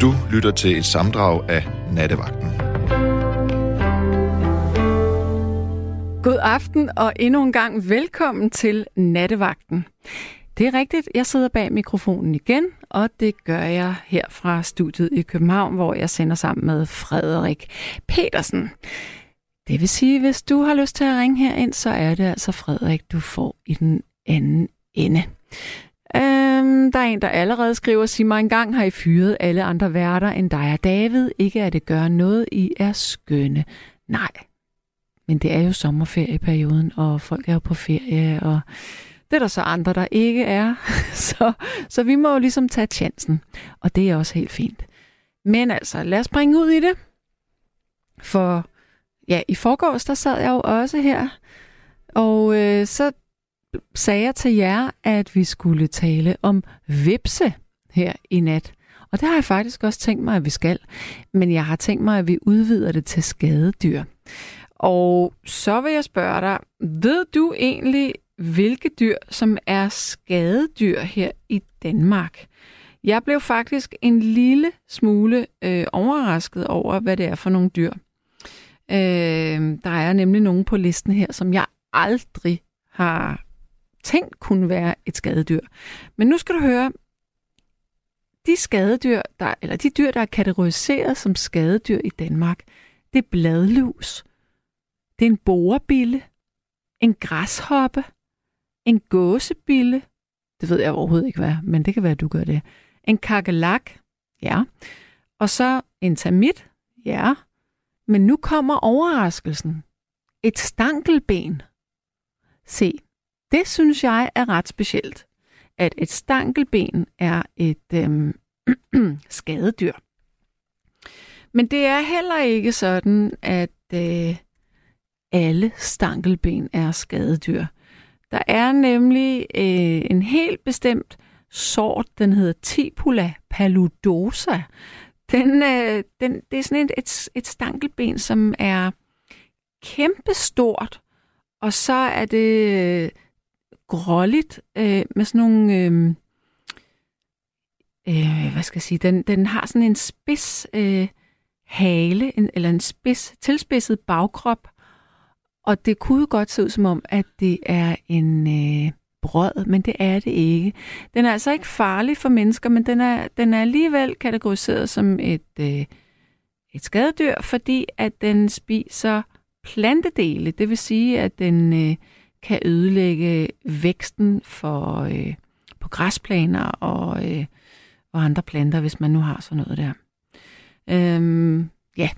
Du lytter til et samdrag af Nattevagten. God aften og endnu en gang velkommen til Nattevagten. Det er rigtigt, jeg sidder bag mikrofonen igen, og det gør jeg her fra studiet i København, hvor jeg sender sammen med Frederik Petersen. Det vil sige, hvis du har lyst til at ringe her ind, så er det altså Frederik, du får i den anden ende. Øhm, der er en, der allerede skriver, sig mig engang har I fyret alle andre værter end dig og David. Ikke at det gør noget, I er skønne. Nej, men det er jo sommerferieperioden, og folk er jo på ferie, og det er der så andre, der ikke er. Så, så vi må jo ligesom tage chancen, og det er også helt fint. Men altså, lad os bringe ud i det. For ja, i forgårs, der sad jeg jo også her, og øh, så sagde jeg til jer, at vi skulle tale om vipse her i nat. Og det har jeg faktisk også tænkt mig, at vi skal. Men jeg har tænkt mig, at vi udvider det til skadedyr. Og så vil jeg spørge dig, ved du egentlig, hvilke dyr, som er skadedyr her i Danmark? Jeg blev faktisk en lille smule øh, overrasket over, hvad det er for nogle dyr. Øh, der er nemlig nogen på listen her, som jeg aldrig har tænkt kunne være et skadedyr. Men nu skal du høre, de skadedyr, der, eller de dyr, der er kategoriseret som skadedyr i Danmark, det er bladlus, det er en borebille, en græshoppe, en gåsebille, det ved jeg overhovedet ikke hvad, men det kan være, at du gør det. En kakelak, ja. Og så en termit, ja. Men nu kommer overraskelsen. Et stankelben. Se, det synes jeg er ret specielt, at et stankelben er et øhm, skadedyr. Men det er heller ikke sådan, at øh, alle stankelben er skadedyr. Der er nemlig øh, en helt bestemt sort, den hedder Tipula paludosa. Den, øh, den, det er sådan et, et, et stankelben, som er kæmpestort, og så er det øh, gråligt øh, med sådan nogle... Øh, øh, hvad skal jeg sige? Den, den har sådan en spids øh, hale, en, eller en spids, tilspidset bagkrop, og det kunne godt se ud som om, at det er en øh, brød, men det er det ikke. Den er altså ikke farlig for mennesker, men den er, den er alligevel kategoriseret som et, øh, et skadedyr, fordi at den spiser plantedele. Det vil sige, at den øh, kan ødelægge væksten for øh, på græsplaner og, øh, og andre planter, hvis man nu har sådan noget der. Øhm, ja,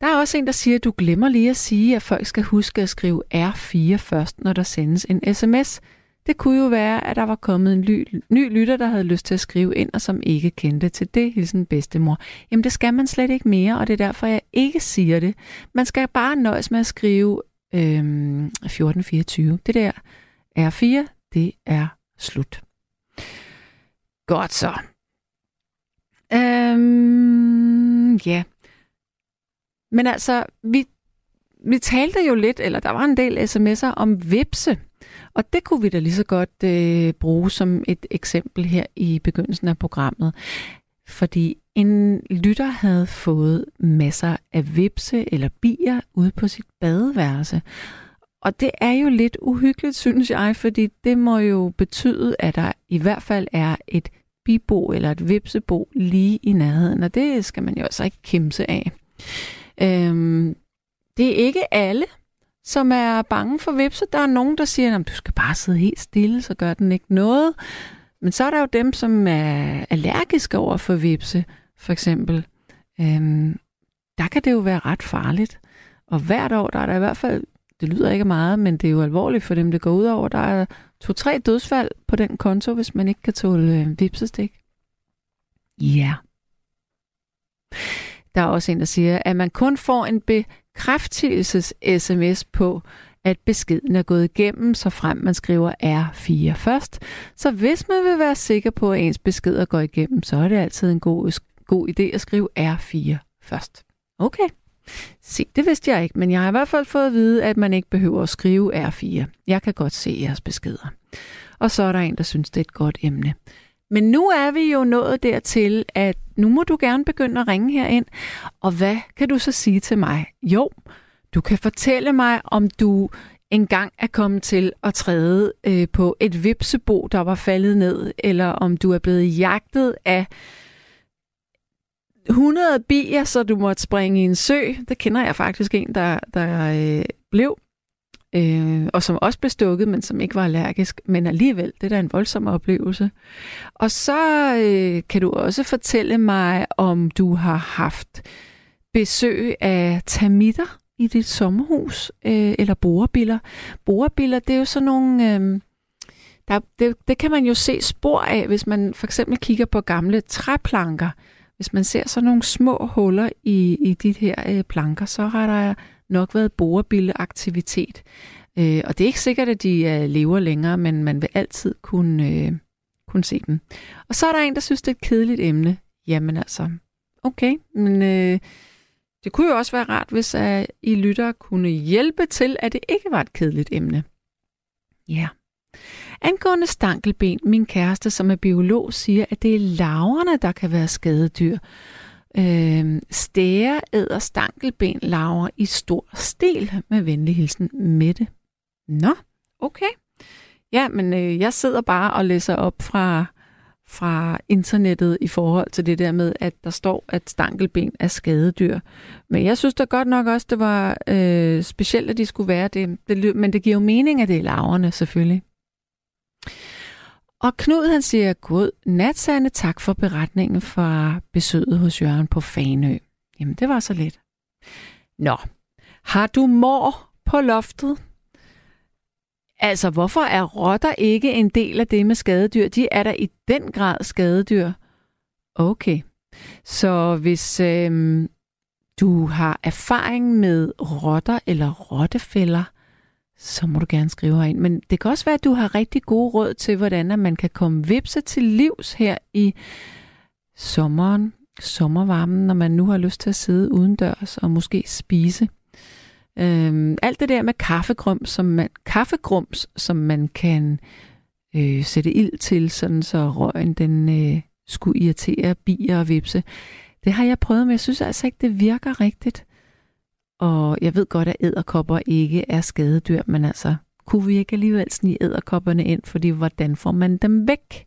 der er også en, der siger, at du glemmer lige at sige, at folk skal huske at skrive R4 først, når der sendes en sms. Det kunne jo være, at der var kommet en ly, ny lytter, der havde lyst til at skrive ind, og som ikke kendte til det, hilsen bedstemor. Jamen det skal man slet ikke mere, og det er derfor, jeg ikke siger det. Man skal bare nøjes med at skrive øhm, 1424. Det der R4, det er slut. Godt så. Øhm, ja, men altså, vi, vi talte jo lidt, eller der var en del sms'er om vipse, og det kunne vi da lige så godt øh, bruge som et eksempel her i begyndelsen af programmet. Fordi en lytter havde fået masser af vipse eller bier ude på sit badeværelse. Og det er jo lidt uhyggeligt, synes jeg, fordi det må jo betyde, at der i hvert fald er et bibo eller et vipsebo lige i nærheden, og det skal man jo altså ikke kimse af. Øhm, det er ikke alle, som er bange for vipse. Der er nogen, der siger, at du skal bare sidde helt stille, så gør den ikke noget. Men så er der jo dem, som er allergiske over for vipse, for eksempel. Øhm, der kan det jo være ret farligt. Og hvert år, der er der i hvert fald, det lyder ikke meget, men det er jo alvorligt for dem, det går ud over. Der er to-tre dødsfald på den konto, hvis man ikke kan tåle øh, vipsestik. Ja. Yeah. Der er også en, der siger, at man kun får en bekræftelses-sms på, at beskeden er gået igennem, så frem man skriver R4 først. Så hvis man vil være sikker på, at ens beskeder går igennem, så er det altid en god, god idé at skrive R4 først. Okay. Se, det vidste jeg ikke, men jeg har i hvert fald fået at vide, at man ikke behøver at skrive R4. Jeg kan godt se jeres beskeder. Og så er der en, der synes, det er et godt emne. Men nu er vi jo nået dertil, at nu må du gerne begynde at ringe herind. Og hvad kan du så sige til mig? Jo, du kan fortælle mig, om du engang er kommet til at træde øh, på et vipsebo, der var faldet ned, eller om du er blevet jagtet af 100 bier, så du måtte springe i en sø. Det kender jeg faktisk en, der, der øh, blev, øh, og som også blev stukket, men som ikke var allergisk. Men alligevel, det er da en voldsom oplevelse. Og så øh, kan du også fortælle mig, om du har haft besøg af termitter i dit sommerhus, øh, eller borebiller. Borebiller, det er jo sådan nogle... Øh, der, det, det kan man jo se spor af, hvis man for eksempel kigger på gamle træplanker. Hvis man ser sådan nogle små huller i, i de her øh, planker, så har der nok været borebilleaktivitet. Øh, og det er ikke sikkert, at de øh, lever længere, men man vil altid kunne, øh, kunne se dem. Og så er der en, der synes, det er et kedeligt emne. Jamen altså, okay, men øh, det kunne jo også være rart, hvis øh, I lytter kunne hjælpe til, at det ikke var et kedeligt emne. Ja. Yeah. Angående stankelben, min kæreste, som er biolog, siger, at det er laverne, der kan være skadedyr. Øh, stære æder stankelben laver i stor stil med venlig hilsen Mette. Nå, okay. Ja, men øh, jeg sidder bare og læser op fra fra internettet i forhold til det der med, at der står, at stankelben er skadedyr. Men jeg synes da godt nok også, det var øh, specielt, at de skulle være det. det. Men det giver jo mening, at det er laverne, selvfølgelig. Og Knud han siger, god nat, Sande, tak for beretningen fra besøget hos Jørgen på Fanø. Jamen, det var så lidt. Nå, har du mor på loftet? Altså, hvorfor er rotter ikke en del af det med skadedyr? De er der i den grad skadedyr. Okay. Så hvis øhm, du har erfaring med rotter eller rottefælder, så må du gerne skrive ind. Men det kan også være, at du har rigtig gode råd til, hvordan man kan komme vipse til livs her i sommeren, sommervarmen, når man nu har lyst til at sidde udendørs og måske spise. Øhm, alt det der med kaffegrums, som man, kaffegrums, som man kan øh, sætte ild til, sådan så røgen den øh, skulle irritere bier og vipse. Det har jeg prøvet, men jeg synes altså ikke, det virker rigtigt. Og jeg ved godt, at æderkopper ikke er skadedyr, men altså, kunne vi ikke alligevel snige æderkopperne ind, fordi hvordan får man dem væk?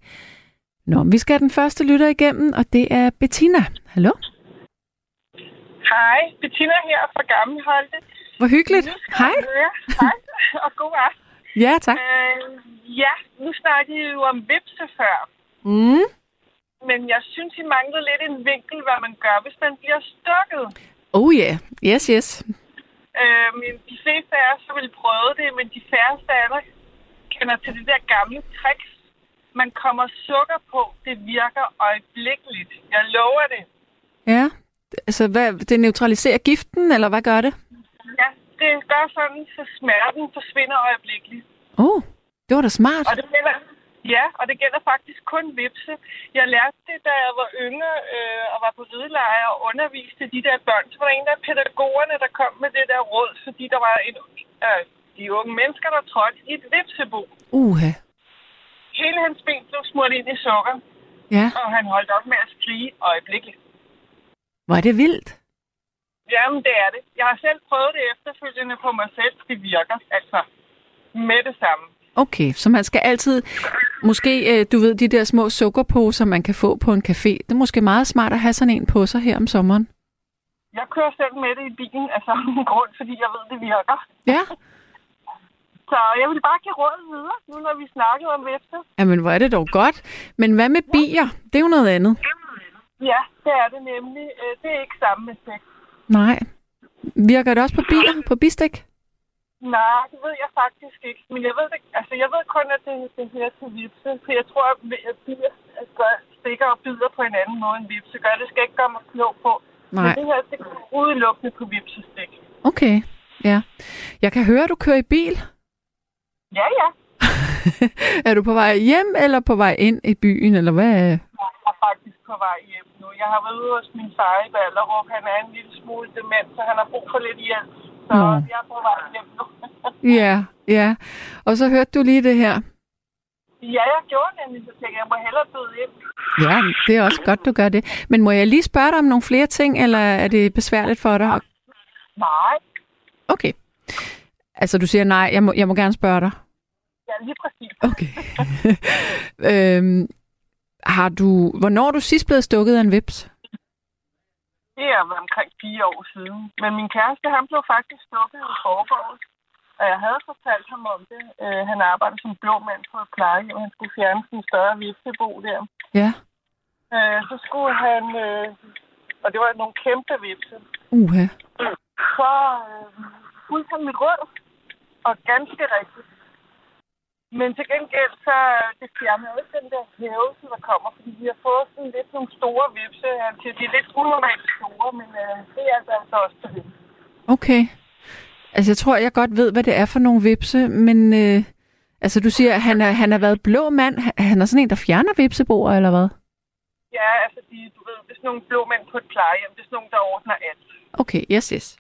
Nå, vi skal have den første lytter igennem, og det er Bettina. Hallo? Hej, Bettina her fra Gammelholte. Hvor hyggeligt. Hej. Hej, og god aften. Ja, tak. Øh, ja, nu snakkede I jo om vipse før. Mm. Men jeg synes, I manglede lidt en vinkel, hvad man gør, hvis man bliver stukket. Oh yeah, yes, yes. Øh, men de fleste af os har vel prøvet det, men de færreste af os kender til det der gamle tricks. Man kommer sukker på, det virker øjeblikkeligt. Jeg lover det. Ja, altså hvad, det neutraliserer giften, eller hvad gør det? Ja, det gør sådan, så smerten forsvinder øjeblikkeligt. Oh, det var da smart. Og det ja, og det gælder faktisk kun vipse. Jeg lærte det, da jeg var yngre øh, og var på ridelejre og underviste de der børn. Så var der en af pædagogerne, der kom med det der råd, fordi der var en, øh, de unge mennesker, der trådte i et vipsebo. Uha. Hele hans ben blev smurt ind i sukker, Ja, og han holdt op med at skrige øjeblikkeligt. var det vildt. Jamen, det er det. Jeg har selv prøvet det efterfølgende på mig selv. Det virker altså med det samme. Okay, så man skal altid, måske, øh, du ved, de der små sukkerposer, man kan få på en café. Det er måske meget smart at have sådan en på sig her om sommeren. Jeg kører selv med det i bilen af samme grund, fordi jeg ved, det virker. Ja, Så jeg vil bare give råd videre, nu når vi snakkede om vifte. jamen hvor er det dog godt. Men hvad med bier? Det er jo noget andet. Ja, det er det nemlig. Øh, Det er ikke samme effekt. Nej. Virker det også på bier, på bistik? Nej, det ved jeg faktisk ikke. Men jeg ved, det, altså, jeg ved kun, at det, det hører til vipse. For jeg tror, at bier altså, stikker og bider på en anden måde end vipse gør. Det skal ikke gøre mig klog på. Nej. Men det her, det er udelukkende på vipsestik. Okay, ja. Jeg kan høre, at du kører i bil. Ja, ja. er du på vej hjem, eller på vej ind i byen, eller hvad? Jeg er faktisk på vej hjem nu. Jeg har været ude hos min far i Ballerup. Han er en lille smule dement, så han har brug for lidt hjælp. Så Nå. jeg er på vej hjem nu. Ja, ja. Og så hørte du lige det her. Ja, jeg gjorde nemlig, så tænkte jeg, jeg må hellere byde ind. Ja, det er også godt, du gør det. Men må jeg lige spørge dig om nogle flere ting, eller er det besværligt for dig? Nej. Okay. Altså, du siger nej, jeg må, jeg må gerne spørge dig. Ja, lige præcis. Okay. øhm, har du, hvornår er du sidst blevet stukket af en vips? Det er omkring fire år siden. Men min kæreste, han blev faktisk stukket i forgårs. Og jeg havde fortalt ham om det. Uh, han arbejder som blå mand på et plejehjem. Han skulle fjerne sin større vipsebo der. Ja. Uh, så skulle han... Uh, og det var nogle kæmpe vipse. Uha. Så uh, fulgte han mit råd. Og ganske rigtigt. Men til gengæld, så det fjerner ikke den der hævelse, der kommer, fordi vi har fået sådan lidt nogle store vipse. Altså, de er lidt unormalt store, men uh, det er altså også til det. Okay. Altså, jeg tror, jeg godt ved, hvad det er for nogle vipse, men øh, altså, du siger, at han, er, han har været blå mand. Han er sådan en, der fjerner vipseboer, eller hvad? Ja, altså, de, du ved, det er sådan nogle blå mænd på et plejehjem. Det er sådan nogle, der ordner alt. Okay, yes, yes.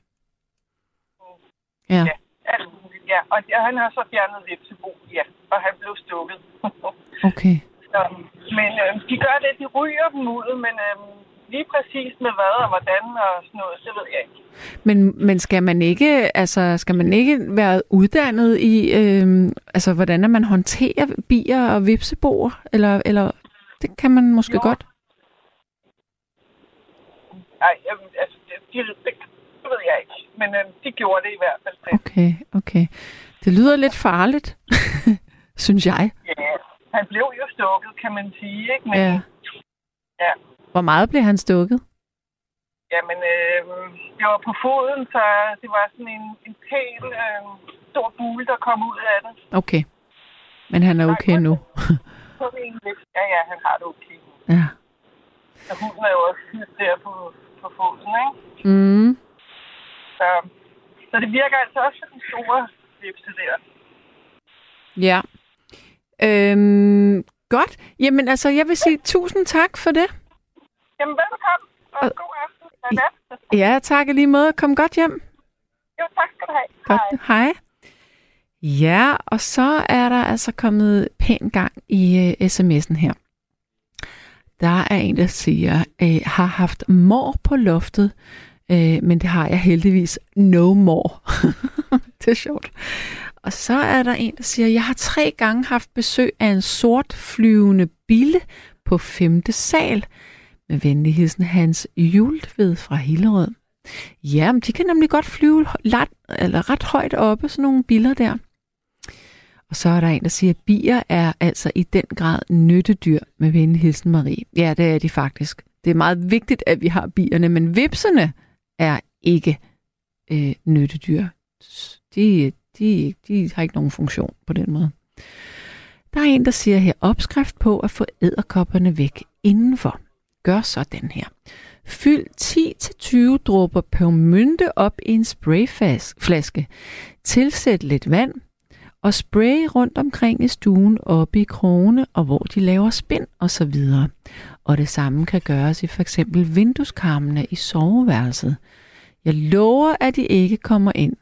Ja. Ja, alt muligt, ja. Og han har så fjernet vipsebo, ja. Og han blev stukket. Okay. så, men øh, de gør det, de ryger dem ud, men øh, lige præcis med hvad og hvordan og sådan noget, det ved jeg ikke. Men, men skal man ikke, altså, skal man ikke være uddannet i, øh, altså, hvordan man håndterer bier og vipseboer? Eller, eller det kan man måske Jo. godt? Nej, altså, det, de, det, det ved jeg ikke. Men øh, de gjorde det i hvert fald. selv. Okay, okay. Det lyder lidt farligt, synes jeg. Ja, han blev jo stukket, kan man sige, ikke? Men, Ja. ja. Hvor meget blev han stukket? Jamen, øh, det var på foden, så det var sådan en, en pæn, øh, stor bule, der kom ud af det. Okay. Men han er okay Nej, nu. Ja, ja, han har det okay. ja. Og hunden er jo også der på, på foden, ikke? Mm. Så, så det virker altså også for den store der. Ja. Øhm, godt. Jamen altså, jeg vil sige tusind tak for det. Jamen, velkommen, og Og- god aften. Og nat. Ja, tak lige måde. Kom godt hjem. Jo, tak skal du have. Godt. Hej. Hej. Ja, og så er der altså kommet pæn gang i uh, sms'en her. Der er en, der siger, uh, har haft mor på loftet, Øh, men det har jeg heldigvis no more. det er sjovt. Og så er der en, der siger, jeg har tre gange haft besøg af en sort flyvende bille på femte sal. Med venlig hilsen Hans Jultved fra Hillerød. Ja, men de kan nemlig godt flyve ret, eller ret højt oppe, sådan nogle biller der. Og så er der en, der siger, at bier er altså i den grad nyttedyr med venlig hilsen Marie. Ja, det er de faktisk. Det er meget vigtigt, at vi har bierne, men vipserne er ikke øh, nyttedyr. De, de, de har ikke nogen funktion på den måde. Der er en, der siger her, opskrift på at få æderkopperne væk indenfor. Gør så den her. Fyld 10-20 dråber pørmynte op i en sprayflaske. Tilsæt lidt vand og spray rundt omkring i stuen oppe i krogene og hvor de laver spind og så videre. Og det samme kan gøres i for eksempel vindueskarmene i soveværelset. Jeg lover, at de ikke kommer ind.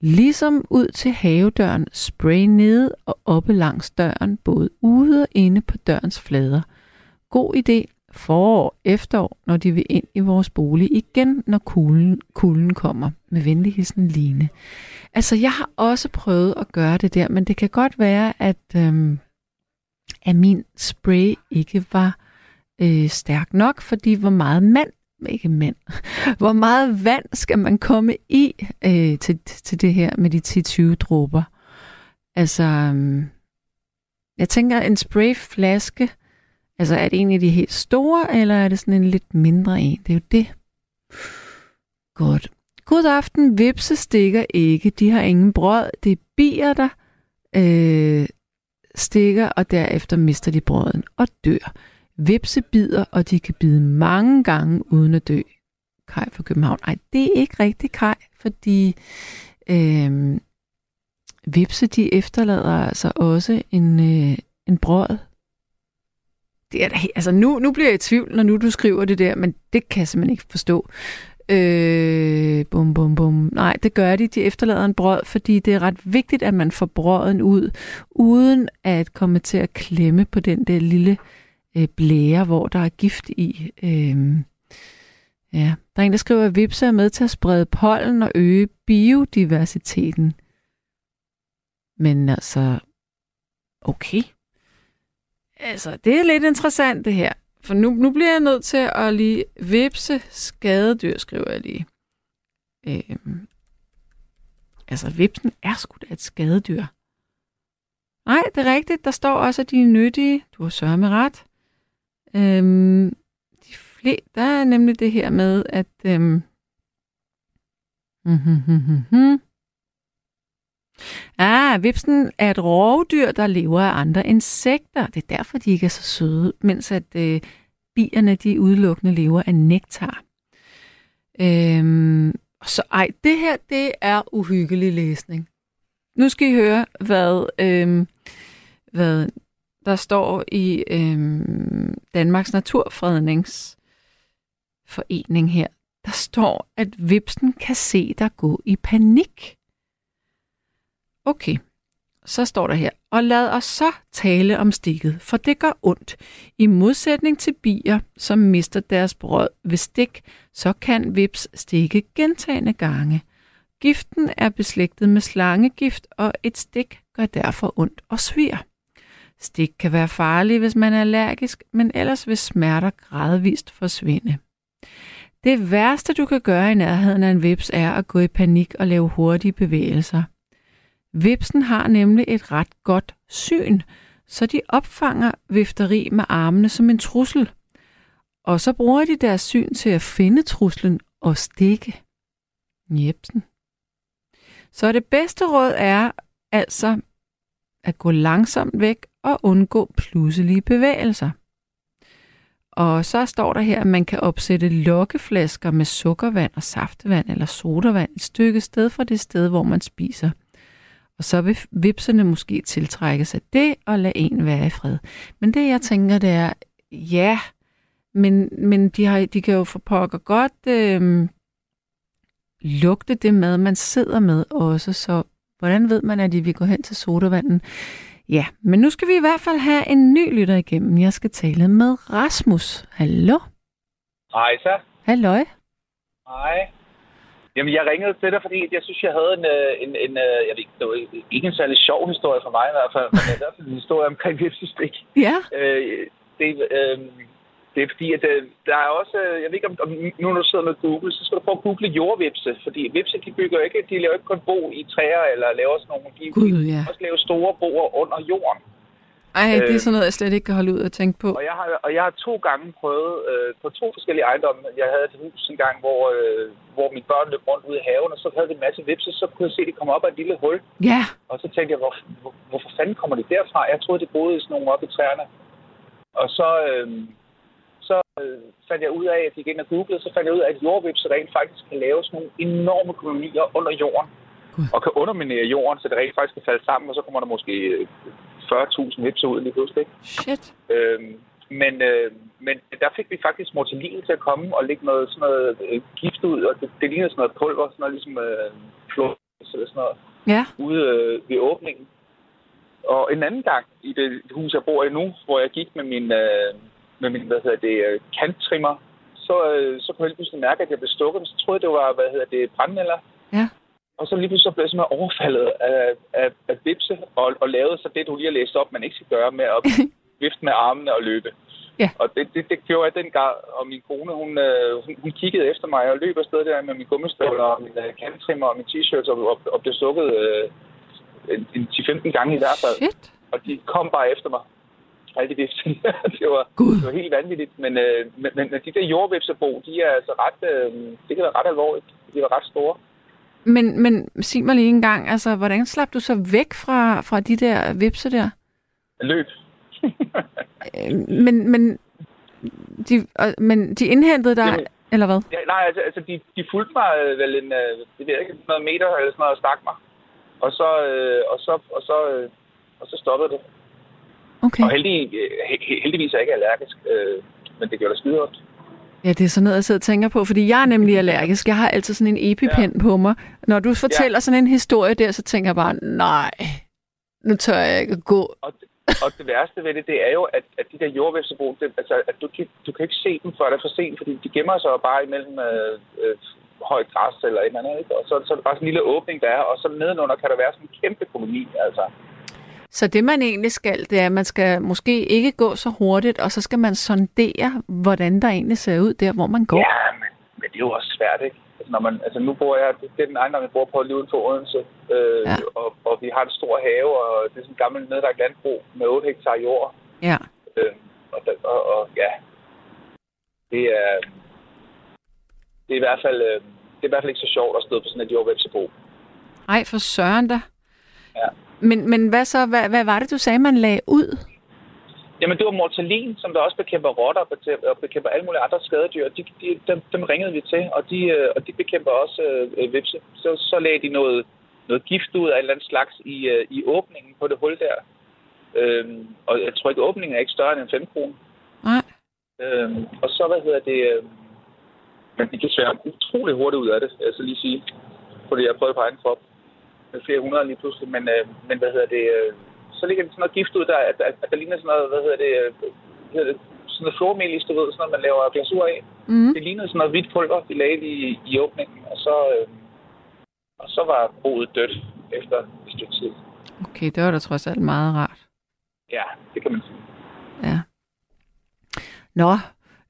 Ligesom ud til havedøren, spray ned og oppe langs døren, både ude og inde på dørens flader. God idé forår, efterår, når de vil ind i vores bolig igen, når kulden, kulden kommer. Med venlig hilsen Line. Altså, jeg har også prøvet at gøre det der, men det kan godt være, at, øhm, at min spray ikke var øh, stærk nok, fordi hvor meget mand, ikke mand, hvor meget vand skal man komme i øh, til, til det her med de 10-20 dråber. Altså, øhm, jeg tænker, en sprayflaske, Altså, er det en af de helt store, eller er det sådan en lidt mindre en? Det er jo det. Godt. God aften. Vipse stikker ikke. De har ingen brød. Det er bier, der øh, stikker, og derefter mister de brøden og dør. Vipse bider, og de kan bide mange gange uden at dø. Kaj fra København. Nej, det er ikke rigtigt, Kaj, fordi øh, vipse, de efterlader altså også en, øh, en brød det er da, altså nu, nu bliver jeg i tvivl, når nu du skriver det der, men det kan jeg simpelthen ikke forstå. Øh, bum, bum, bum. Nej, det gør de. De efterlader en brød, fordi det er ret vigtigt, at man får brøden ud, uden at komme til at klemme på den der lille øh, blære, hvor der er gift i. Øh, ja. Der er en, der skriver, at vipse er med til at sprede pollen og øge biodiversiteten. Men altså, okay. Altså, det er lidt interessant det her. For nu, nu bliver jeg nødt til at lige vipse skadedyr, skriver jeg lige. Øhm, altså, vipsen er sgu da et skadedyr. Nej, det er rigtigt. Der står også, at de er nyttige. Du har sørget med ret. Øhm, de flere, der er nemlig det her med, at... Øhm, Ah, vipsen er et rovdyr, der lever af andre insekter. Det er derfor, de ikke er så søde, mens at øh, bierne de udelukkende lever af nektar. Øhm, så ej, det her, det er uhyggelig læsning. Nu skal I høre, hvad, øhm, hvad der står i øh, Danmarks Naturfredningsforening her. Der står, at vipsen kan se dig gå i panik. Okay, så står der her, og lad os så tale om stikket, for det gør ondt. I modsætning til bier, som mister deres brød ved stik, så kan vips stikke gentagende gange. Giften er beslægtet med slangegift, og et stik gør derfor ondt og svir. Stik kan være farlige, hvis man er allergisk, men ellers vil smerter gradvist forsvinde. Det værste, du kan gøre i nærheden af en vips, er at gå i panik og lave hurtige bevægelser – Vipsen har nemlig et ret godt syn, så de opfanger vifteri med armene som en trussel. Og så bruger de deres syn til at finde truslen og stikke. Jepsen. Så det bedste råd er altså at gå langsomt væk og undgå pludselige bevægelser. Og så står der her, at man kan opsætte lokkeflasker med sukkervand og saftevand eller sodavand et stykke sted fra det sted, hvor man spiser – og så vil vipserne måske tiltrække sig det og lade en være i fred. Men det jeg tænker, det er, ja, men, men de, har, de kan jo for pokker godt øh, lugte det mad, man sidder med også, så hvordan ved man, at de vil gå hen til sodavanden? Ja, men nu skal vi i hvert fald have en ny lytter igennem. Jeg skal tale med Rasmus. Hallo? Hej så. Halløj. Hej. Jamen, jeg ringede til dig, fordi jeg synes, jeg havde en, øh, en, en øh, jeg ved ikke, det var ikke en særlig sjov historie for mig i hvert fald, men det er en historie omkring vipsestik. Ja. Øh, det, øh, det er fordi, at der er også, jeg ved ikke om, om nu når du sidder med Google, så skal du prøve at google jordvipse, fordi vipse, de bygger ikke, de laver ikke kun bo i træer, eller laver sådan nogle, de, Gud, ja. også lave store boer under jorden. Ej, det er sådan noget, jeg slet ikke kan holde ud og tænke på. Og jeg har, og jeg har to gange prøvet øh, på to forskellige ejendomme. Jeg havde et hus en gang, hvor, øh, hvor mine børn løb rundt ude i haven, og så havde vi en masse vipse, så kunne jeg se, at de kom op af et lille hul. Ja. Og så tænkte jeg, hvor, hvor, hvorfor fanden kommer de derfra? Jeg troede, de boede i sådan nogle oppe i træerne. Og så, øh, så øh, fandt jeg ud af, at jeg gik ind og googlede, så fandt jeg ud af, at jordvipse rent faktisk kan lave sådan nogle enorme kolonier under jorden. God. Og kan underminere jorden, så det rent faktisk kan falde sammen, og så kommer der måske øh, 40.000 vipser ud lige pludselig. Shit. Øhm, men, øh, men der fik vi faktisk mortellin til at komme og lægge noget, sådan noget øh, gift ud, og det, det lignede sådan noget pulver, sådan noget ligesom øh, flot, eller sådan noget, ja. ude øh, ved åbningen. Og en anden gang i det hus, jeg bor i nu, hvor jeg gik med min, øh, med min hvad hedder det, øh, kanttrimmer, så, øh, så kunne jeg lige pludselig mærke, at jeg blev stukket. Så troede jeg, det var, hvad hedder det, brandmelder. Ja. Og så lige pludselig så blev jeg simpelthen overfaldet af, af, af vipse, og, og lavede så det, du lige har læst op, man ikke skal gøre med at vifte med armene og løbe. Ja. Og det, det, det gjorde jeg dengang, og min kone, hun, øh, hun, hun kiggede efter mig og løb afsted der med min gummistøvler og min uh, kantrimmer og min t-shirts og, og, og blev stukket øh, en 10-15 gange i hvert fald. Shit. Og de kom bare efter mig. Vipse. det, var, God. det var helt vanvittigt. Men, øh, men, men de der jordvipsebo, de er altså ret, øh, det kan være ret alvorligt. De var ret store. Men, men sig mig lige en gang, altså, hvordan slap du så væk fra, fra de der vipse der? Løb. men, men, de, men de indhentede dig, Jamen, eller hvad? Ja, nej, altså, altså de, de fulgte mig øh, vel en, øh, det ved jeg ikke, noget meter eller sådan noget og stak mig. Og så, øh, og så, og så, øh, og så stoppede det. Okay. Og heldig, heldigvis er jeg ikke allergisk, øh, men det gjorde da skide ondt. Ja, det er sådan noget, jeg sidder og tænker på, fordi jeg er nemlig allergisk. Jeg har altid sådan en epipen ja. på mig. Når du fortæller ja. sådan en historie der, så tænker jeg bare, nej, nu tør jeg ikke gå. Og, og det værste ved det, det er jo, at, at de der jordvævsbrug, det, altså, at du, du kan ikke se dem, før det er for sent, fordi de gemmer sig bare imellem øh, øh, højt græs eller et eller andet. Ikke? Og så, så er det bare sådan en lille åbning, der er, og så nedenunder kan der være sådan en kæmpe koloni. Altså. Så det, man egentlig skal, det er, at man skal måske ikke gå så hurtigt, og så skal man sondere, hvordan der egentlig ser ud der, hvor man går. Ja, men, men det er jo også svært, ikke? Altså, når man, altså nu bor jeg, det er den ejendom, jeg bor på lige uden for Odense, øh, ja. og, og vi har en stor have, og det er sådan en gammel nedlagt landbrug med 8 hektar jord. Ja. Øh, og, og, og, ja, det er, det er i hvert fald, øh, det er i hvert fald ikke så sjovt at stå på sådan et jordvæbsebo. Nej, for søren da. Ja. Men, men hvad så, hvad, hvad var det, du sagde, man lagde ud? Jamen, det var mortalin, som der også bekæmper rotter og bekæmper alle mulige andre skadedyr. De, de, dem, dem ringede vi til, og de, øh, og de bekæmper også øh, vipse. Så, så lagde de noget, noget gift ud af en eller anden slags i, øh, i åbningen på det hul der. Øhm, og jeg tror ikke, åbningen er ikke større end en 5 kroner. Nej. Øhm, og så, hvad hedder det... Øh, men de kan svære utrolig hurtigt ud af det, altså lige sige. Fordi jeg prøvet på egen krop flere hundrede lige pludselig. Men, øh, men hvad hedder det... Øh, så ligger det sådan noget gift ud, der, at, at, at der ligner sådan noget, hvad hedder det, øh, hvad hedder det sådan noget flormelis, du ved, sådan noget, man laver glasur af. Mm. Det lignede sådan noget hvidt pulver, de lagde i, i åbningen, og så, øh, og så var boet dødt efter et stykke tid. Okay, det var da trods alt meget rart. Ja, det kan man sige. Ja. Nå,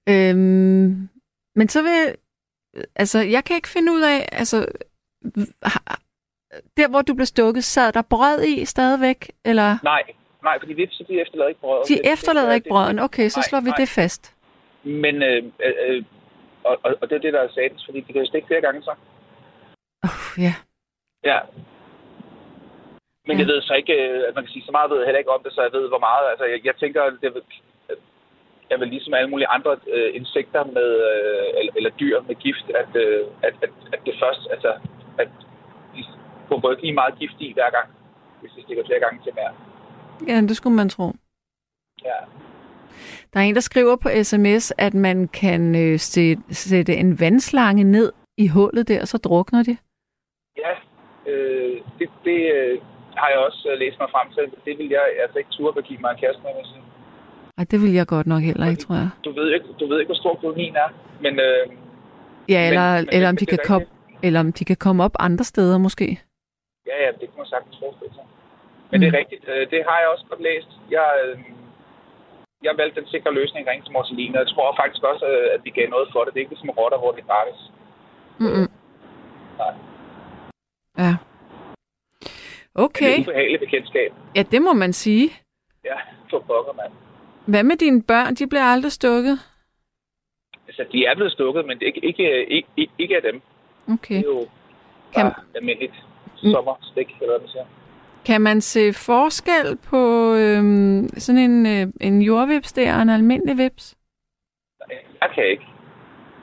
øhm, men så vil altså, jeg kan ikke finde ud af, altså, der hvor du blev stukket, sad der brød i stadigvæk, eller? Nej, nej, fordi vipse, de efterlader ikke brød. De efterlader ikke brøden, okay, så nej, slår vi nej. det fast. Men, øh, øh, og, og, og det er det, der er satans, fordi de kan jo stikke flere gange så. Uh, ja. Ja. Men ja. jeg ved så ikke, at man kan sige, så meget ved jeg heller ikke om det, så jeg ved, hvor meget. Altså, jeg, jeg tænker, det, er vel ligesom alle mulige andre øh, insekter med, øh, eller, eller dyr med gift, at, øh, at, at, at det først, altså, at de pumper ikke lige meget gift i hver gang, hvis de stikker flere gange til mere. Ja, det skulle man tro. Ja. Der er en, der skriver på sms, at man kan øh, sætte, en vandslange ned i hullet der, og så drukner de. Ja, øh, det, det øh, har jeg også øh, læst mig frem til. Det vil jeg altså ikke turde at give mig en kæreste med. Ej, det vil jeg godt nok heller ikke, tror jeg. Du ved ikke, du ved ikke hvor stor kolonien er, men... Øh, ja, eller, men, eller, om de kan komme, eller om de kan komme op andre steder, måske. Ja, ja, det kan man sagtens forestille sig. Men mm. det er rigtigt. Øh, det har jeg også godt læst. Jeg, øh, jeg valgte den sikre løsning ringe til Morselin, og jeg tror faktisk også, øh, at vi gav noget for det. Det er ikke ligesom rotter, hvor det er gratis. Mm-hmm. Nej. Ja. Okay. Det er ubehageligt bekendtskab. Ja, det må man sige. Ja, for pokker, mand. Hvad med dine børn? De bliver aldrig stukket? Altså, de er blevet stukket, men ikke, ikke, ikke, ikke af dem. Okay. Det er jo kan... bare almindeligt sommerstik, eller hvad man siger. Kan man se forskel på øhm, sådan en, øh, en jordvips der og en almindelig vips? Nej, jeg kan ikke.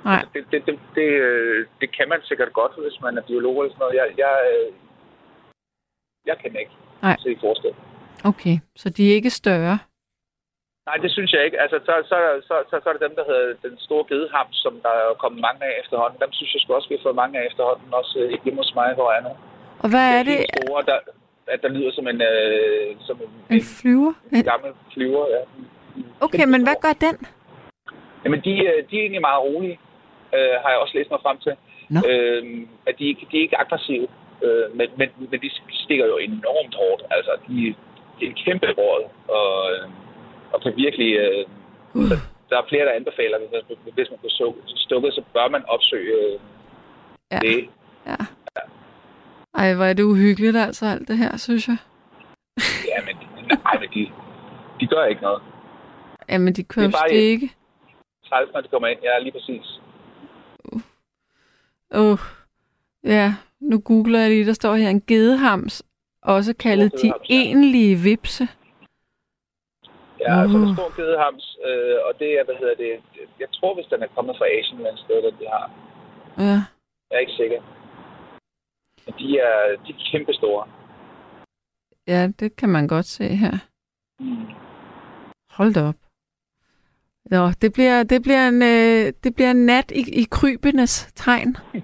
Nej. Altså, det, det, det, det, øh, det kan man sikkert godt, hvis man er biolog eller sådan noget. Jeg, jeg, øh, jeg kan ikke Nej. se forskel. Okay, så de er ikke større? Nej, det synes jeg ikke. Altså, så, så, så, så, så er det dem, der hedder den store gedeham, som der er kommet mange af efterhånden. Dem synes jeg også, vi har fået mange af efterhånden, også øh, hjemme hos mig, hvor jeg er nu. Og hvad er det? Store, der, at der lyder som en... Øh, som en, en flyver? En, gammel flyver, ja. Okay, men hvad gør den? Jamen, de, øh, de er egentlig meget rolige, øh, har jeg også læst mig frem til. No. Øh, at de, de er ikke aggressive, øh, men, men, men de stikker jo enormt hårdt. Altså, de, de er en kæmpe råd, og... Øh, og kan virkelig... Øh, uh. så der er flere, der anbefaler, hvis, hvis man bliver stukket, så bør man opsøge øh, ja. det. Ja. Ja. Ej, hvor er det uhyggeligt altså, alt det her, synes jeg. ja, men, nej, men de, de gør ikke noget. Jamen, de kører ikke. 30, når de kommer ind. Ja, lige præcis. Uh. uh. Ja, nu googler jeg lige, der står her en gedehams, også kaldet de enlige vipse. Ja, uh. altså en stor gedehams, øh, og det er, hvad hedder det, jeg tror, hvis den er kommet fra Asien eller et sted, den de har. Ja. Jeg er ikke sikker. Men de er, de er kæmpe store. Ja, det kan man godt se her. Mm. Hold da op. Nå, det bliver, det bliver, en, øh, det bliver en nat i, i krybenes tegn.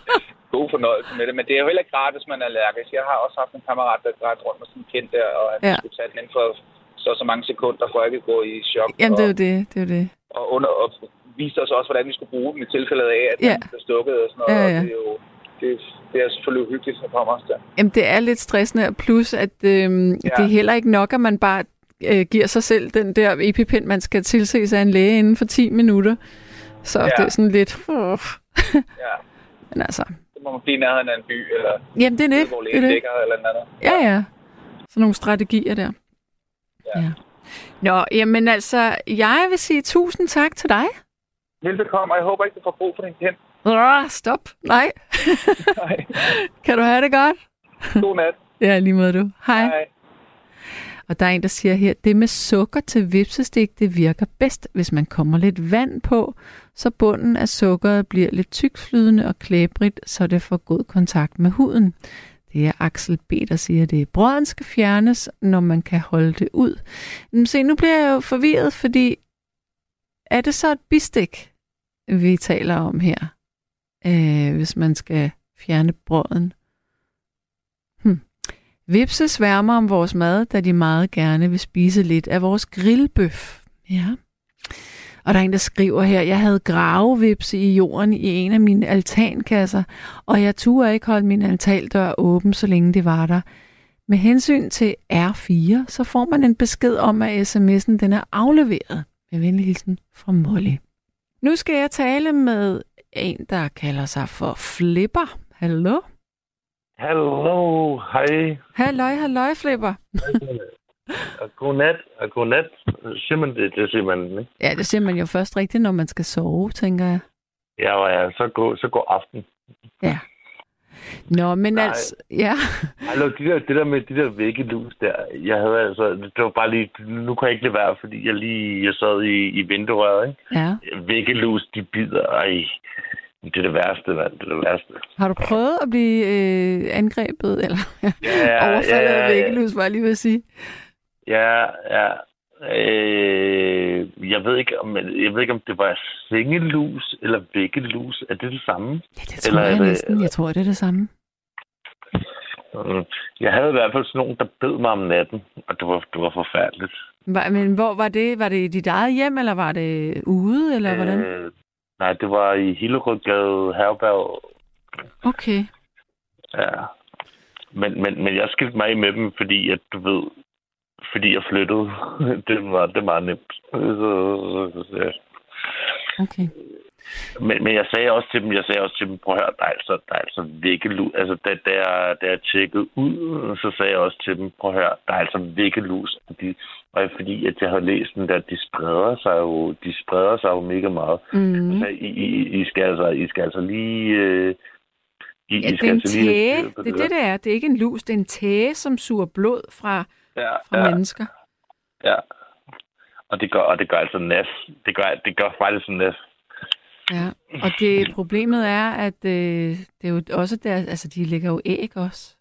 God fornøjelse med det, men det er jo heller ikke rart, hvis man er allergisk. Jeg har også haft en kammerat, der græd rundt med sådan en kendt der, og han Ja. skulle tage den inden for så så mange sekunder, for ikke at gå i chok. Jamen, det er og, jo det. det, er det. og, under, og viste os også, hvordan vi skulle bruge dem i tilfældet af, at Ja. ja. blev stukket og sådan noget. Ja, og ja. Det er jo det, det er selvfølgelig uhyggeligt, så kommer os der. Jamen, det er lidt stressende, og plus at øhm, ja. det er heller ikke nok, at man bare øh, giver sig selv den der epipen, man skal tilse sig af en læge inden for 10 minutter. Så ja. Det er sådan lidt... Uh. Ja. Men altså... Så må man blive nærheden af en by, eller Jamen, det er det. hvor det, er lægen det. ligger, eller andet. Ja, ja. Sådan nogle strategier der. Ja. ja. Nå, jamen altså, jeg vil sige tusind tak til dig. Velbekomme, og jeg håber ikke, du får brug for din pen. Rah, stop. Nej. Nej. kan du have det godt? God nat. Ja, lige måde du. Hej. Hej. Og der er en, der siger her, det med sukker til vipsestik, det virker bedst, hvis man kommer lidt vand på, så bunden af sukkeret bliver lidt tykflydende og klæbrigt, så det får god kontakt med huden. Det er Axel B., der siger det. Brøden skal fjernes, når man kan holde det ud. Men se, nu bliver jeg jo forvirret, fordi er det så et bistik, vi taler om her, øh, hvis man skal fjerne brøden? Hm. Vipse sværmer om vores mad, da de meget gerne vil spise lidt af vores grillbøf. Ja. Og der er en, der skriver her, jeg havde gravevipse i jorden i en af mine altankasser, og jeg turde ikke holde min altaldør åben, så længe det var der. Med hensyn til R4, så får man en besked om, at sms'en den er afleveret. Med venlig hilsen fra Molly. Nu skal jeg tale med en, der kalder sig for Flipper. Hallo? Hallo, hej. Halløj, halløj, Flipper. Og godnat, og godnat. Siger man det, det siger man, ikke? Ja, det siger man jo først rigtigt, når man skal sove, tænker jeg. Ja, og ja, så går, så går aften. Ja. Nå, men Nej. altså, ja. Hallo, det der, det der med de der væggelus der, jeg havde altså, det var bare lige, nu kan jeg ikke lade være, fordi jeg lige, jeg sad i, i vinduerøret, ikke? ja. Væggelus, de bider, ej, det er det værste, mand, det er det værste. Har du prøvet at blive øh, angrebet, eller Ja, overfaldet ja, af ja. væggelus, var jeg lige ved at sige? Ja, ja. Øh, jeg ved ikke, om jeg ved ikke, om det var sengelus eller væggelus. Er det det samme? Ja, det tror Eller er jeg det- næsten. Jeg tror, det er det samme. Mm. Jeg havde i hvert fald sådan nogen, der bed mig om natten, og det var, det var forfærdeligt. Var, men hvor var det? Var det i dit eget hjem, eller var det ude, eller hvordan? Øh, nej, det var i Hillerødgade Herberg. Okay. Ja. Men, men, men jeg skilte mig af med dem, fordi at du ved, fordi jeg flyttede. det var det var nemt. Så, så, ja. Okay. Men, men jeg sagde også til dem, jeg sagde også til dem, prøv at høre, der er altså, der er altså væggelus. Altså, da, da, jeg, da jeg tjekkede ud, så sagde jeg også til dem, prøv at høre, der er altså væggelus. Og, de, og fordi, at jeg har læst den der, de spreder sig jo, de spreder sig jo mega meget. Mm. Så I, I, I, skal altså, I skal altså lige... Øh, I, Ja, I det skal er en altså lige have tæge. Det er der. det, det er. Det er ikke en lus, det er en tæge, som suger blod fra, Ja, fra ja, mennesker. ja. Og det gør, og det gør altså næs. Det gør, det gør faktisk næs. Ja, og det problemet er, at øh, det er jo også der, altså de lægger jo æg også.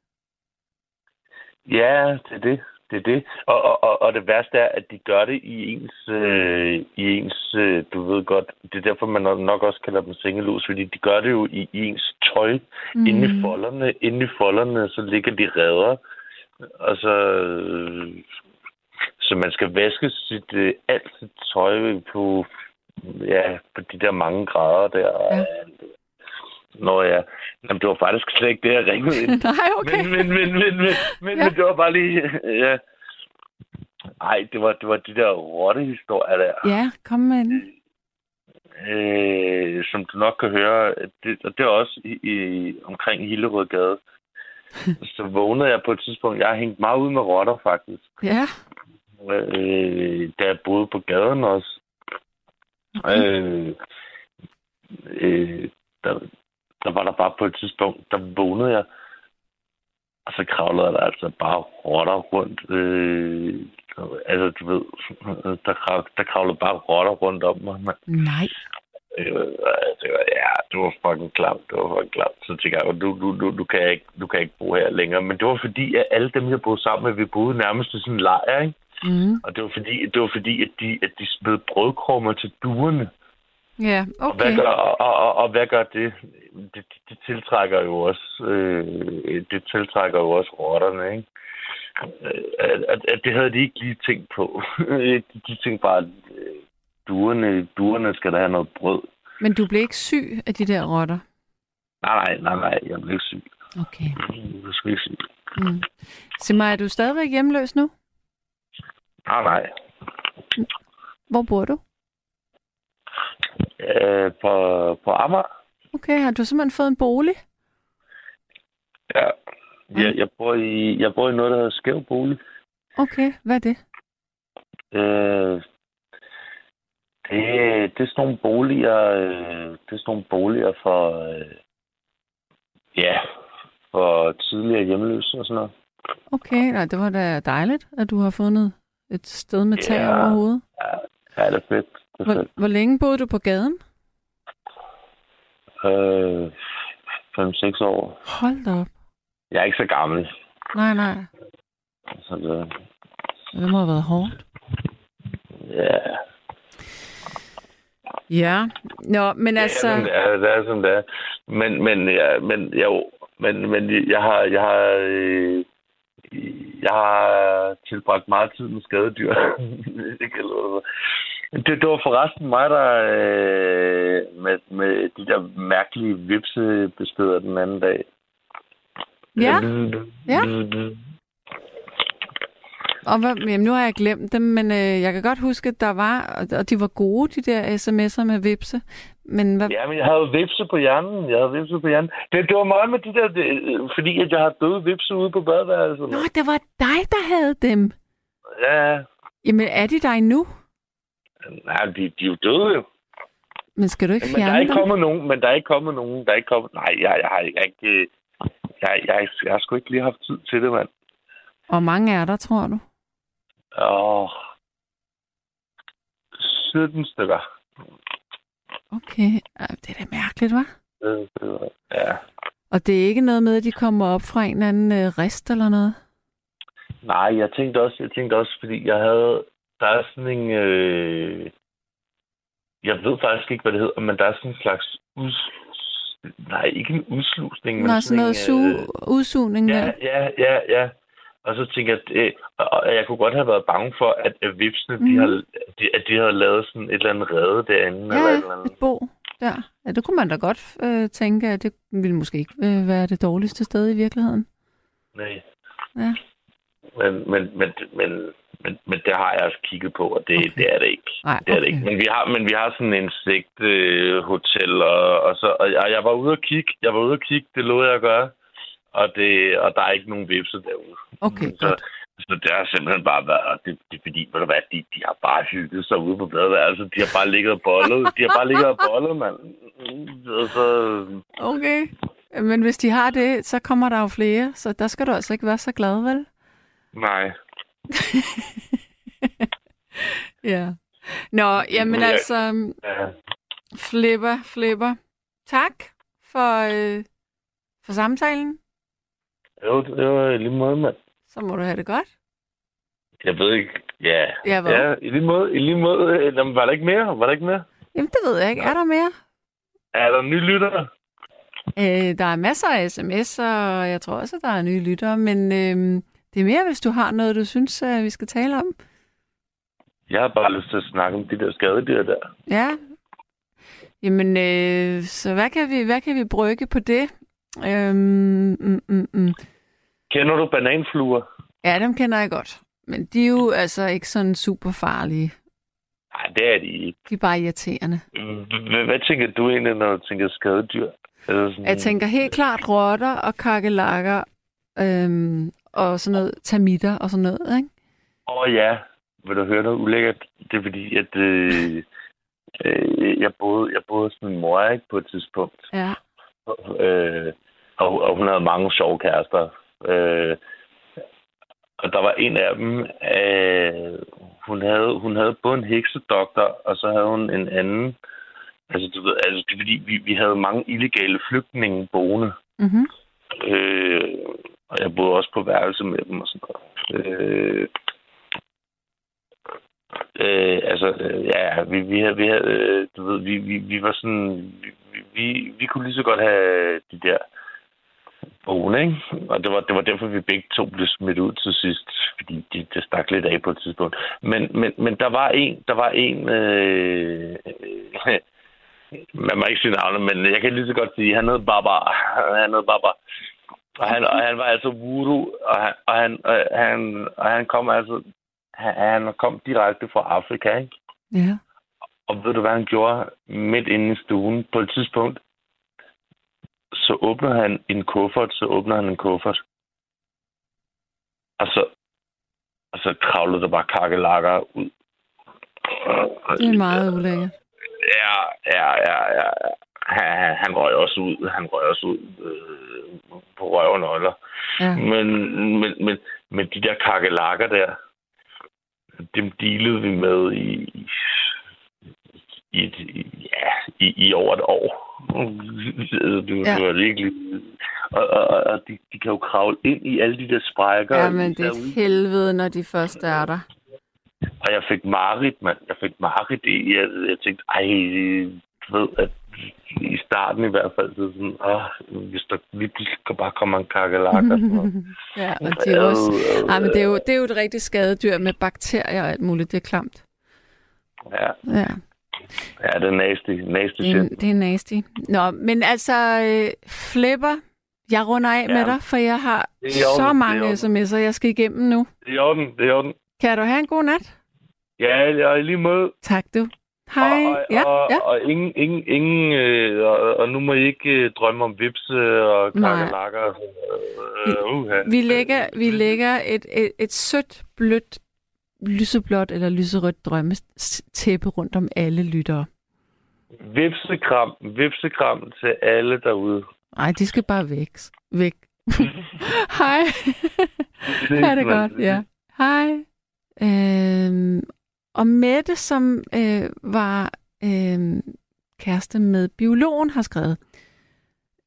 Ja, det er det. Det er det. Og, og, og, og det værste er, at de gør det i ens, øh, i ens øh, du ved godt, det er derfor, man nok- nok også kalder dem sengelus, fordi de gør det jo i, i ens tøj. Mm. Inde i folderne, inde i folderne, så ligger de redder, og så, øh, så man skal vaske sit, øh, alt sit tøj på, ja, på de der mange grader der. Ja. Nå ja, Jamen, det var faktisk slet ikke det, jeg ringede ind Nej, okay. men, men, men, men, men, men, Ja. men det var bare lige... Ja. Ej, det var, det var de der rottehistorier der, Ja, kom med den. øh, som du nok kan høre. Det, og det er også i, i, omkring Hillerødgade. Så vågnede jeg på et tidspunkt. Jeg har hængt meget ud med rotter, faktisk. Ja, Øh, da jeg boede på gaden også. okay. Øh, øh, der, der var der bare på et tidspunkt, der vågnede jeg, og så kravlede der altså bare rotter rundt. Øh, altså, du ved, der, krav, der kravlede bare rotter rundt om mig. Man. Nej. Var, ja, det var fucking klamt, det var fucking klamt. Så tænkte jeg, du, du, du, du, kan ikke, du kan ikke bo her længere. Men det var fordi, at alle dem, jeg boede sammen med, vi boede nærmest i sådan en lejr, ikke? Mm. Og det var fordi, det var fordi at, de, at de smed brødkrummer til duerne. Ja, Og, hvad okay. gør, og, og, og, hvad gør det? Det, det tiltrækker jo også, øh, det tiltrækker jo også rotterne, ikke? Øh, At, at, at det havde de ikke lige tænkt på. de, tænkte bare, øh, duerne, duerne skal da have noget brød. Men du blev ikke syg af de der rotter? Nej, nej, nej, nej, jeg blev ikke syg. Okay. Jeg blev ikke syg. Mm. Sig mig, er du stadigvæk hjemløs nu? Nej, nej. Hvor bor du? Øh, på, på Amager. Okay, har du simpelthen fået en bolig? Ja. Jeg, jeg, bor i, jeg bor i noget, der hedder Skæv Bolig. Okay, hvad er det? Øh, det, det er sådan nogle boliger, øh, det er sådan nogle boliger for, øh, ja, for tidligere hjemløse og sådan noget. Okay, nej, det var da dejligt, at du har fundet et sted med tag Ja. over hovedet. Ja, det er fedt. Det er Hvor, fedt. hvor længe boede du på gaden? Øh, 5-6 år. Hold da op. Jeg er ikke så gammel. Nej, nej. Så det, Det må have været hårdt. ja, Ja. Nå, men altså... det, er, sådan, det, er, det er sådan, det er. Men, men, ja, men, jo, men, men jeg har, jeg har, øh, jeg har tilbragt meget tid med skadedyr. det, kan det, det var forresten mig, der øh, med, med de der mærkelige vipsebeskeder den anden dag. Ja, Ja. Og hvad, jamen, nu har jeg glemt dem, men øh, jeg kan godt huske, at der var, og de var gode, de der sms'er med vipse. Men hvad, Ja, men jeg havde vipse på hjernen. Jeg havde vipse på hjernen. Det, det var meget med de der, det, fordi at jeg har døde vipse ude på badeværelset. Nå, det var dig, der havde dem. Ja, Jamen, er de der endnu? nej, de, de er jo døde jo. Men skal du ikke Men der er fjerne ikke dem? kommet nogen, men der er ikke kommet nogen, der er ikke kommet, nej, jeg, jeg har jeg ikke, øh, jeg, jeg, jeg har sgu ikke lige haft tid til det, mand. Hvor mange er der, tror du? Åh, 17 stykker. Okay, det er da mærkeligt, hva'? Ja. Og det er ikke noget med, at de kommer op fra en eller anden øh, rest eller noget? Nej, jeg tænkte også, jeg tænkte også, fordi jeg havde, der er sådan en, øh, jeg ved faktisk ikke, hvad det hedder, men der er sådan en slags us, nej, ikke en udslusning, men Nå, sådan noget en, su- øh, udsugning Ja, ja, ja, ja. Og så tænkte jeg, at, og jeg kunne godt have været bange for, at, at vipsene, mm. de, Mhm. har, de, at de havde lavet sådan et eller andet redde derinde. eller et Ja, eller andet. et bo der. Ja, det kunne man da godt øh, tænke, at det ville måske ikke øh, være det dårligste sted i virkeligheden. Nej. Ja. Men, men, men, men, men, men det har jeg altså kigget på, og det, Okay. det er det ikke. Nej, Det er det okay. ikke. Men vi har, men vi har sådan en sigt øh, hotel, og, og, så, og jeg, jeg var ude at kigge. Jeg var ude at kigge, det lovede jeg at gøre. Og, det, og der er ikke nogen vipse derude. Okay, så, godt. så det har simpelthen bare været, det, det fordi, ved du hvad, de, de har bare hygget sig ude på badeværelset. De har bare ligget og bollet. De har bare ligget og bollet, mand. Så, Okay. Men hvis de har det, så kommer der jo flere, så der skal du altså ikke være så glad, vel? nej. Ja. Nå, jamen Men jeg- altså, Ja. flipper, flipper. Tak for, øh, for samtalen. Jo, det var lige måde, mand. Så må du have det godt. Jeg ved ikke. Ja. Ja, hvad? ja i lige måde. I lige måde. Øh, Jamen, var der ikke mere? Var der ikke mere? Jamen, det ved jeg ikke. Er der mere? Er der nye lyttere? Øh, der er masser af sms'er, og jeg tror også, at der er nye lyttere, men øh, det er mere, hvis du har noget, du synes, øh, vi skal tale om. Jeg har bare lyst til at snakke om de der skadedyr der. Ja. Jamen, øh, så hvad kan, vi, hvad kan vi brygge på det? Øhm, mm, mm, mm. Kender du bananfluer? Ja, dem kender jeg godt. Men de er jo altså ikke sådan super farlige. Nej, det er de ikke. De er bare irriterende. Hvad tænker du egentlig, når du tænker skadedyr? Sådan... Jeg tænker helt klart rotter og kakelakker øhm, og sådan noget termitter og sådan noget, ikke? Åh oh, ja, vil du høre noget ulækkert? Det er fordi, at øh, øh, jeg, boede, jeg boede hos min mor ikke, på et tidspunkt. Ja. Øh, og, og hun havde mange sjove kærester. Øh, og der var en af dem, øh, hun, havde, hun havde både en heksedoktor, og så havde hun en anden. Altså, du ved, altså det er fordi, vi, vi havde mange illegale flygtninge boende. Mm-hmm. Øh, og jeg boede også på værelse med dem og sådan noget. Øh, Øh, altså, øh, ja, vi, vi, havde, vi, havde, øh, du ved, vi, vi, vi var sådan, vi, vi, vi kunne lige så godt have de der bogen, ikke? Og det var, det var derfor, vi begge to blev smidt ud til sidst, fordi de, det stak lidt af på et tidspunkt. Men, men, men der var en, der var en, øh, øh, man må ikke sige navnet, men jeg kan lige så godt sige, han hed Baba. Han hed Baba. Og han, og han var altså voodoo, og han, og han, og han, og han kom altså han, han kom direkte fra Afrika, ikke? Ja. Og ved du, hvad han gjorde midt inde i stuen? På et tidspunkt, så åbner han en kuffert, så åbner han en kuffert. Og så, og så kravlede der bare kakkelakker ud. Det er meget ulækkert. Ja, ja, ja, ja. Han, han røg også ud. Han røg også ud øh, på røv og nøgler. Ja. Men, men, men, men de der kakkelakker der, dem dealede vi med i, i, et, ja, i, i over et år. Det, Ja. ja. var virkelig... Og, og, og- og de, de kan jo kravle ind i alle de der sprækker. Ja, men det er et helvede, når de først er der. Og jeg fik Marit, mand. Jeg fik Marit i. Jeg, jeg tænkte, ej, du ved, at i starten i hvert fald, så sådan, åh, hvis der lige pludselig bare komme en kakelakker. ja, og de er også... Ej, men det er, jo, det er jo et rigtig skadedyr med bakterier og alt muligt. Det er klamt. Ja, Ja, ja det er nasty, nasty det er, shit. det er nasty. Nå, men altså, øh, Flipper, jeg runder af ja. med dig, for jeg har så mange sms'er, jeg skal igennem nu. Det er orden, det er orden. Kan du have en god nat? Ja, jeg er lige måde. Tak du. Hej. Og, og, ja, og, ja. og ingen, ingen, ingen øh, og, og nu må I ikke øh, drømme om vips øh, og sådan, Øh, uh, Vi lægger, vi lægger et, et, et sødt, blødt, lyseblåt eller lyserødt drømmetæppe rundt om alle lyttere. Vipsekram, vipsekram til alle derude. Nej, de skal bare væk. Væk. Hej. Ha' det godt, ja. Hej. Øhm, og Mette, som øh, var øh, kæreste med biologen, har skrevet,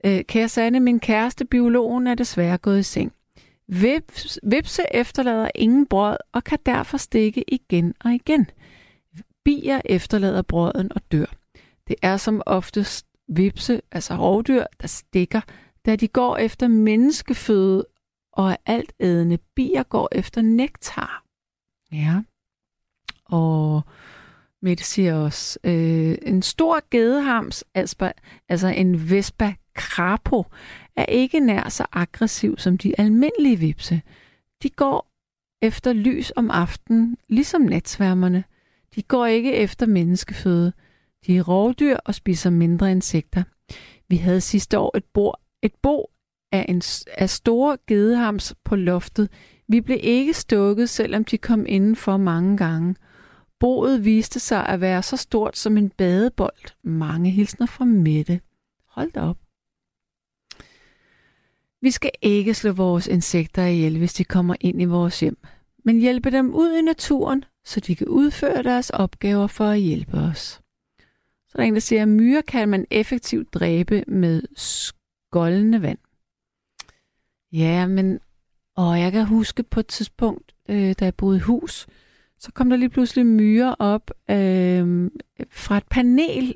øh, Kære Sanne, min kæreste biologen er desværre gået i seng. Vips, vipse efterlader ingen brød og kan derfor stikke igen og igen. Bier efterlader brøden og dør. Det er som oftest vipse, altså rovdyr, der stikker, da de går efter menneskeføde, og er alt ædende bier går efter nektar. Ja. Og Mette siger også, øh, en stor gedehams, altså, altså en Vespa crapo, er ikke nær så aggressiv som de almindelige vipse. De går efter lys om aftenen, ligesom natsværmerne. De går ikke efter menneskeføde. De er rovdyr og spiser mindre insekter. Vi havde sidste år et, bord, et bo af, en, af store gedehams på loftet. Vi blev ikke stukket, selvom de kom indenfor mange gange. Boet viste sig at være så stort som en badebold. Mange hilsner fra Mette. Hold da op. Vi skal ikke slå vores insekter ihjel, hvis de kommer ind i vores hjem, men hjælpe dem ud i naturen, så de kan udføre deres opgaver for at hjælpe os. Så er en, der siger, at myrer kan man effektivt dræbe med skoldende vand. Ja, men og jeg kan huske på et tidspunkt, øh, da jeg boede i hus, så kom der lige pludselig myrer op øh, fra et panel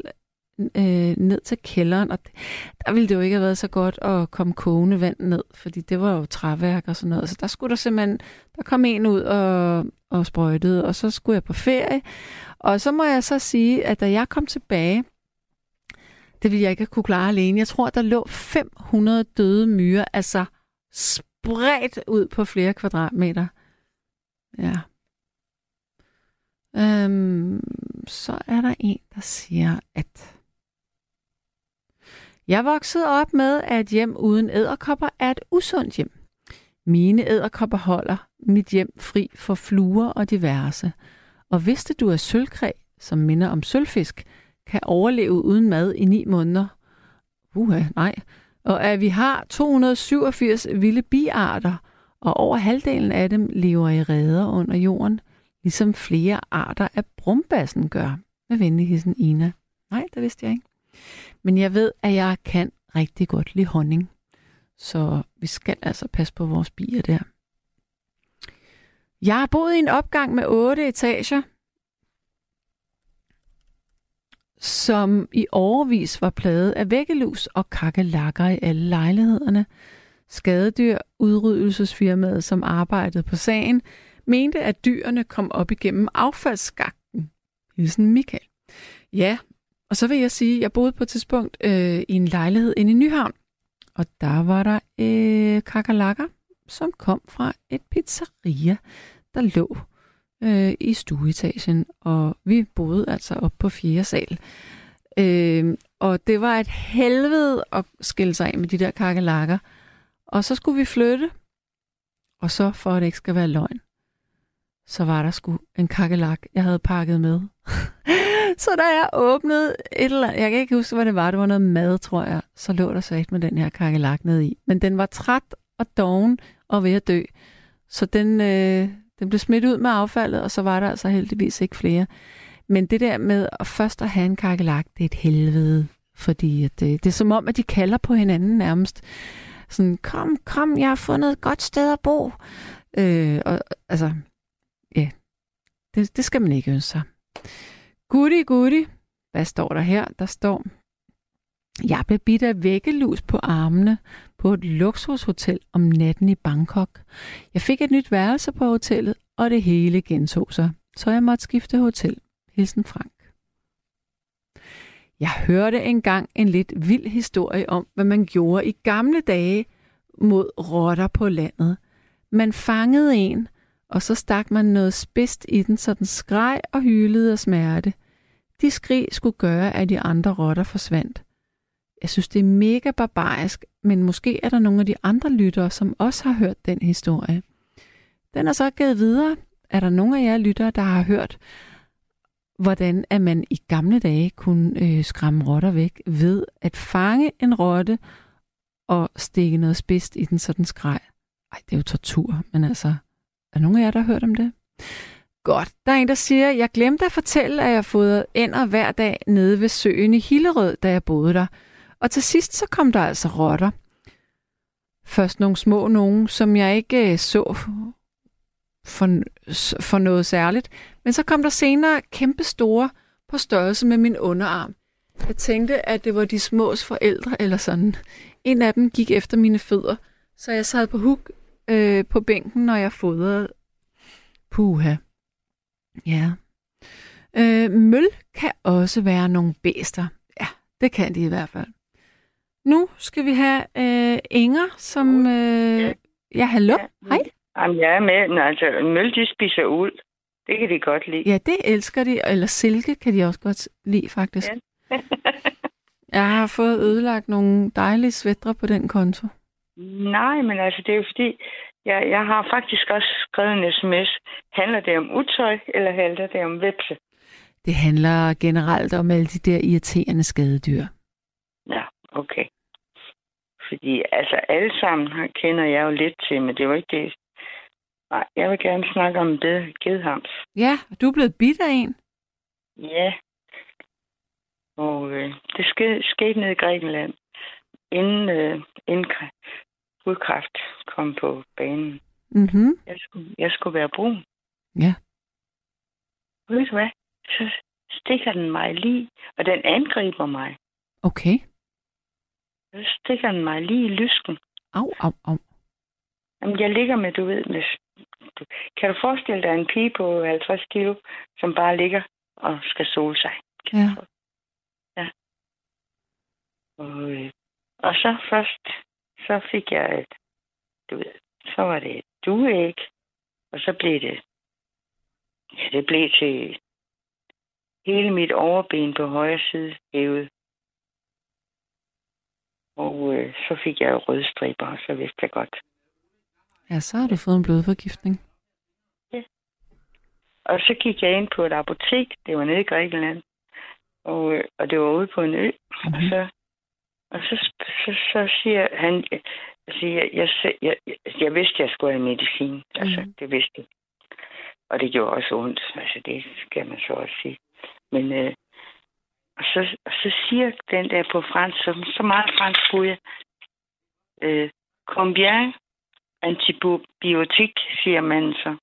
øh, ned til kælderen, og der ville det jo ikke have været så godt at komme kogende vand ned, fordi det var jo træværk og sådan noget. Så der skulle der simpelthen, der kom en ud og, og sprøjtede, og så skulle jeg på ferie. Og så må jeg så sige, at da jeg kom tilbage, det ville jeg ikke kunne klare alene. Jeg tror, der lå 500 døde myrer, altså spredt ud på flere kvadratmeter. Ja. Øhm, så er der en, der siger, at jeg voksede op med, at hjem uden æderkopper er et usundt hjem. Mine æderkopper holder mit hjem fri for fluer og diverse. Og vidste du at sølvkræ, som minder om sølvfisk, kan overleve uden mad i ni måneder. Uha, nej. Og at vi har 287 vilde biarter, og over halvdelen af dem lever i reder under jorden, ligesom flere arter af brumbassen gør. Med venlig hilsen Ina. Nej, det vidste jeg ikke. Men jeg ved, at jeg kan rigtig godt lide honning. Så vi skal altså passe på vores bier der. Jeg har boet i en opgang med otte etager. som i overvis var plaget af væggelus og kakkelakker i alle lejlighederne. Skadedyr udryddelsesfirmaet, som arbejdede på sagen, mente, at dyrene kom op igennem affaldsskakten. Hilsen Michael. Ja, og så vil jeg sige, at jeg boede på et tidspunkt øh, i en lejlighed inde i Nyhavn, og der var der øh, kakalakker, som kom fra et pizzeria, der lå øh, i stueetagen, og vi boede altså op på fjerde sal. Øh, og det var et helvede at skille sig af med de der kakalakker. Og så skulle vi flytte, og så, for at det ikke skal være løgn, så var der sgu en kakkelak, jeg havde pakket med. så da jeg åbnede et eller andet, jeg kan ikke huske, hvad det var, det var noget mad, tror jeg, så lå der sagt med den her kakkelak ned i. Men den var træt og doven og ved at dø. Så den, øh, den blev smidt ud med affaldet, og så var der altså heldigvis ikke flere. Men det der med at først at have en kakkelak, det er et helvede. Fordi at det, det er som om, at de kalder på hinanden nærmest. Sådan, kom, kom, jeg har fundet et godt sted at bo. Øh, og, altså, det, det skal man ikke ønske sig. Goody, goody. Hvad står der her? Der står, jeg blev bidt af væggelus på armene på et luksushotel om natten i Bangkok. Jeg fik et nyt værelse på hotellet, og det hele gentog sig, så jeg måtte skifte hotel. Hilsen Frank. Jeg hørte engang en lidt vild historie om, hvad man gjorde i gamle dage mod rotter på landet. Man fangede en, og så stak man noget spidst i den, så den skreg og hylede af smerte. De skrig skulle gøre, at de andre rotter forsvandt. Jeg synes, det er mega barbarisk, men måske er der nogle af de andre lyttere, som også har hørt den historie. Den er så givet videre. Er der nogle af jer lyttere, der har hørt, hvordan at man i gamle dage kunne øh, skræmme rotter væk ved at fange en rotte og stikke noget spidst i den, så den skreg. Ej, det er jo tortur, men altså, er nogen af jer, der har hørt om det? Godt. Der er en, der siger, jeg glemte at fortælle, at jeg fodrede ender hver dag nede ved søen i Hillerød, da jeg boede der. Og til sidst så kom der altså rotter. Først nogle små nogen, som jeg ikke øh, så for, for noget særligt. Men så kom der senere kæmpe store på størrelse med min underarm. Jeg tænkte, at det var de smås forældre eller sådan. En af dem gik efter mine fødder, så jeg sad på huk øh, på bænken, når jeg fodrede. Puha. Ja. Øh, møl kan også være nogle bæster. Ja, det kan de i hvert fald. Nu skal vi have øh, Inger, som... Øh, ja, hallo? Ja. Hej. Jamen, jeg er med. Nå, altså, møl, de spiser uld. Det kan de godt lide. Ja, det elsker de. Eller silke kan de også godt lide, faktisk. Ja. jeg har fået ødelagt nogle dejlige svætter på den konto. Nej, men altså, det er jo fordi, jeg, jeg har faktisk også skrevet en sms. Handler det om utøj, eller handler det om vepse? Det handler generelt om alle de der irriterende skadedyr. Ja, okay. Fordi altså alle sammen kender jeg jo lidt til, men det jo ikke det. Nej, jeg vil gerne snakke om det gedhams. Ja, du er blevet bidt af en. Ja. Og øh, det skete, skete nede i Grækenland, inden, øh, inden hudkræft kom på banen. Mm-hmm. Jeg, skulle, jeg skulle være brun. Ja. Ved du hvad? Så stikker den mig lige, og den angriber mig. Okay. Så stikker den mig lige i lysken. Au, au, au. Jamen, jeg ligger med, du ved, med... Kan du forestille dig en pige på 50 kilo, som bare ligger og skal sole sig? Kan ja. Ja. Og, øh, og så først, så fik jeg et, du ved, så var det et dueæg, og så blev det, ja, det blev til hele mit overben på højre side hævet. Og øh, så fik jeg rødstriber, og så vidste jeg godt. Ja, så har du fået en blodforgiftning. Ja. Og så gik jeg ind på et apotek, det var nede i Grækenland, og, øh, og det var ude på en ø. Mm-hmm. Og, så, og så, så, så siger han, altså, jeg, jeg, jeg, jeg, vidste, jeg skulle have medicin. Mm. Altså, mhm. det vidste jeg. Og det gjorde også ondt. Altså, det skal man så også sige. Men øh, og så, og så siger den der på fransk, så, så meget fransk kunne jeg. Øh, combien antibiotik, siger man så.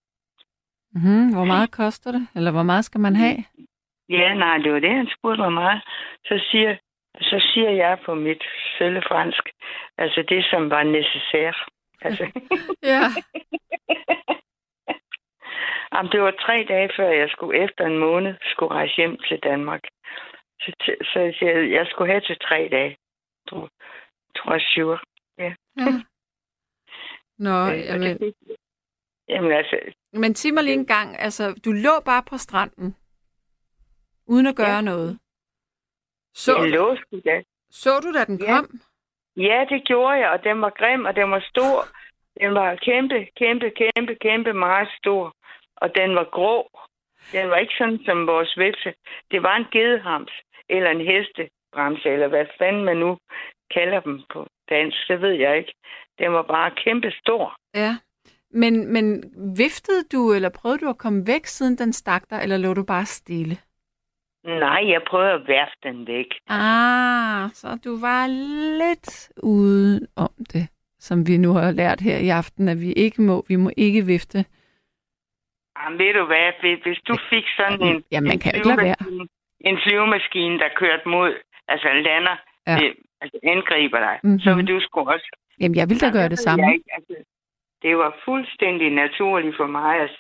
Mm-hmm. Hvor meget koster det? Eller hvor meget skal man have? Ja, nej, det var det, han spurgte mig meget. Så siger, så siger jeg på mit sølle fransk, altså det, som var necessær. Altså, Ja. Jamen, det var tre dage før, jeg skulle efter en måned skulle rejse hjem til Danmark. Så, så jeg siger, jeg skulle have til tre dage. Tror, tror jeg, sure. ja. Nå, Øh, jamen, det Jamen altså, men sig mig lige en gang, altså, du lå bare på stranden, uden at gøre Ja. noget. Så, jeg lå sgu da. så du, da den Ja. kom? Ja, det gjorde jeg, og den var grim, og den var stor. Den var kæmpe, kæmpe, kæmpe, kæmpe meget stor. Og den var grå. Den var ikke sådan som vores vipse. Det var en gedehams, eller en hestebremse, eller hvad fanden man nu kalder dem på dansk, det ved jeg ikke. Den var bare kæmpe stor. Ja. Men, men viftede du, eller prøvede du at komme væk, siden den stak dig, eller lå du bare stille? Nej, jeg prøvede at værfe den væk. Ah, så du var lidt ude om det, som vi nu har lært her i aften, at vi ikke må. Vi må ikke vifte. Jamen, ved du hvad, hvis, du fik sådan en, Ja, man en, kan jo ikke lade være. en flyvemaskine, der kørte mod, altså lander, Ja. øh, altså angriber dig, Mhm. mm-hmm. så vil du sgu også Jamen, jeg vil da gøre det samme. jeg. Altså, det var fuldstændig naturligt for mig at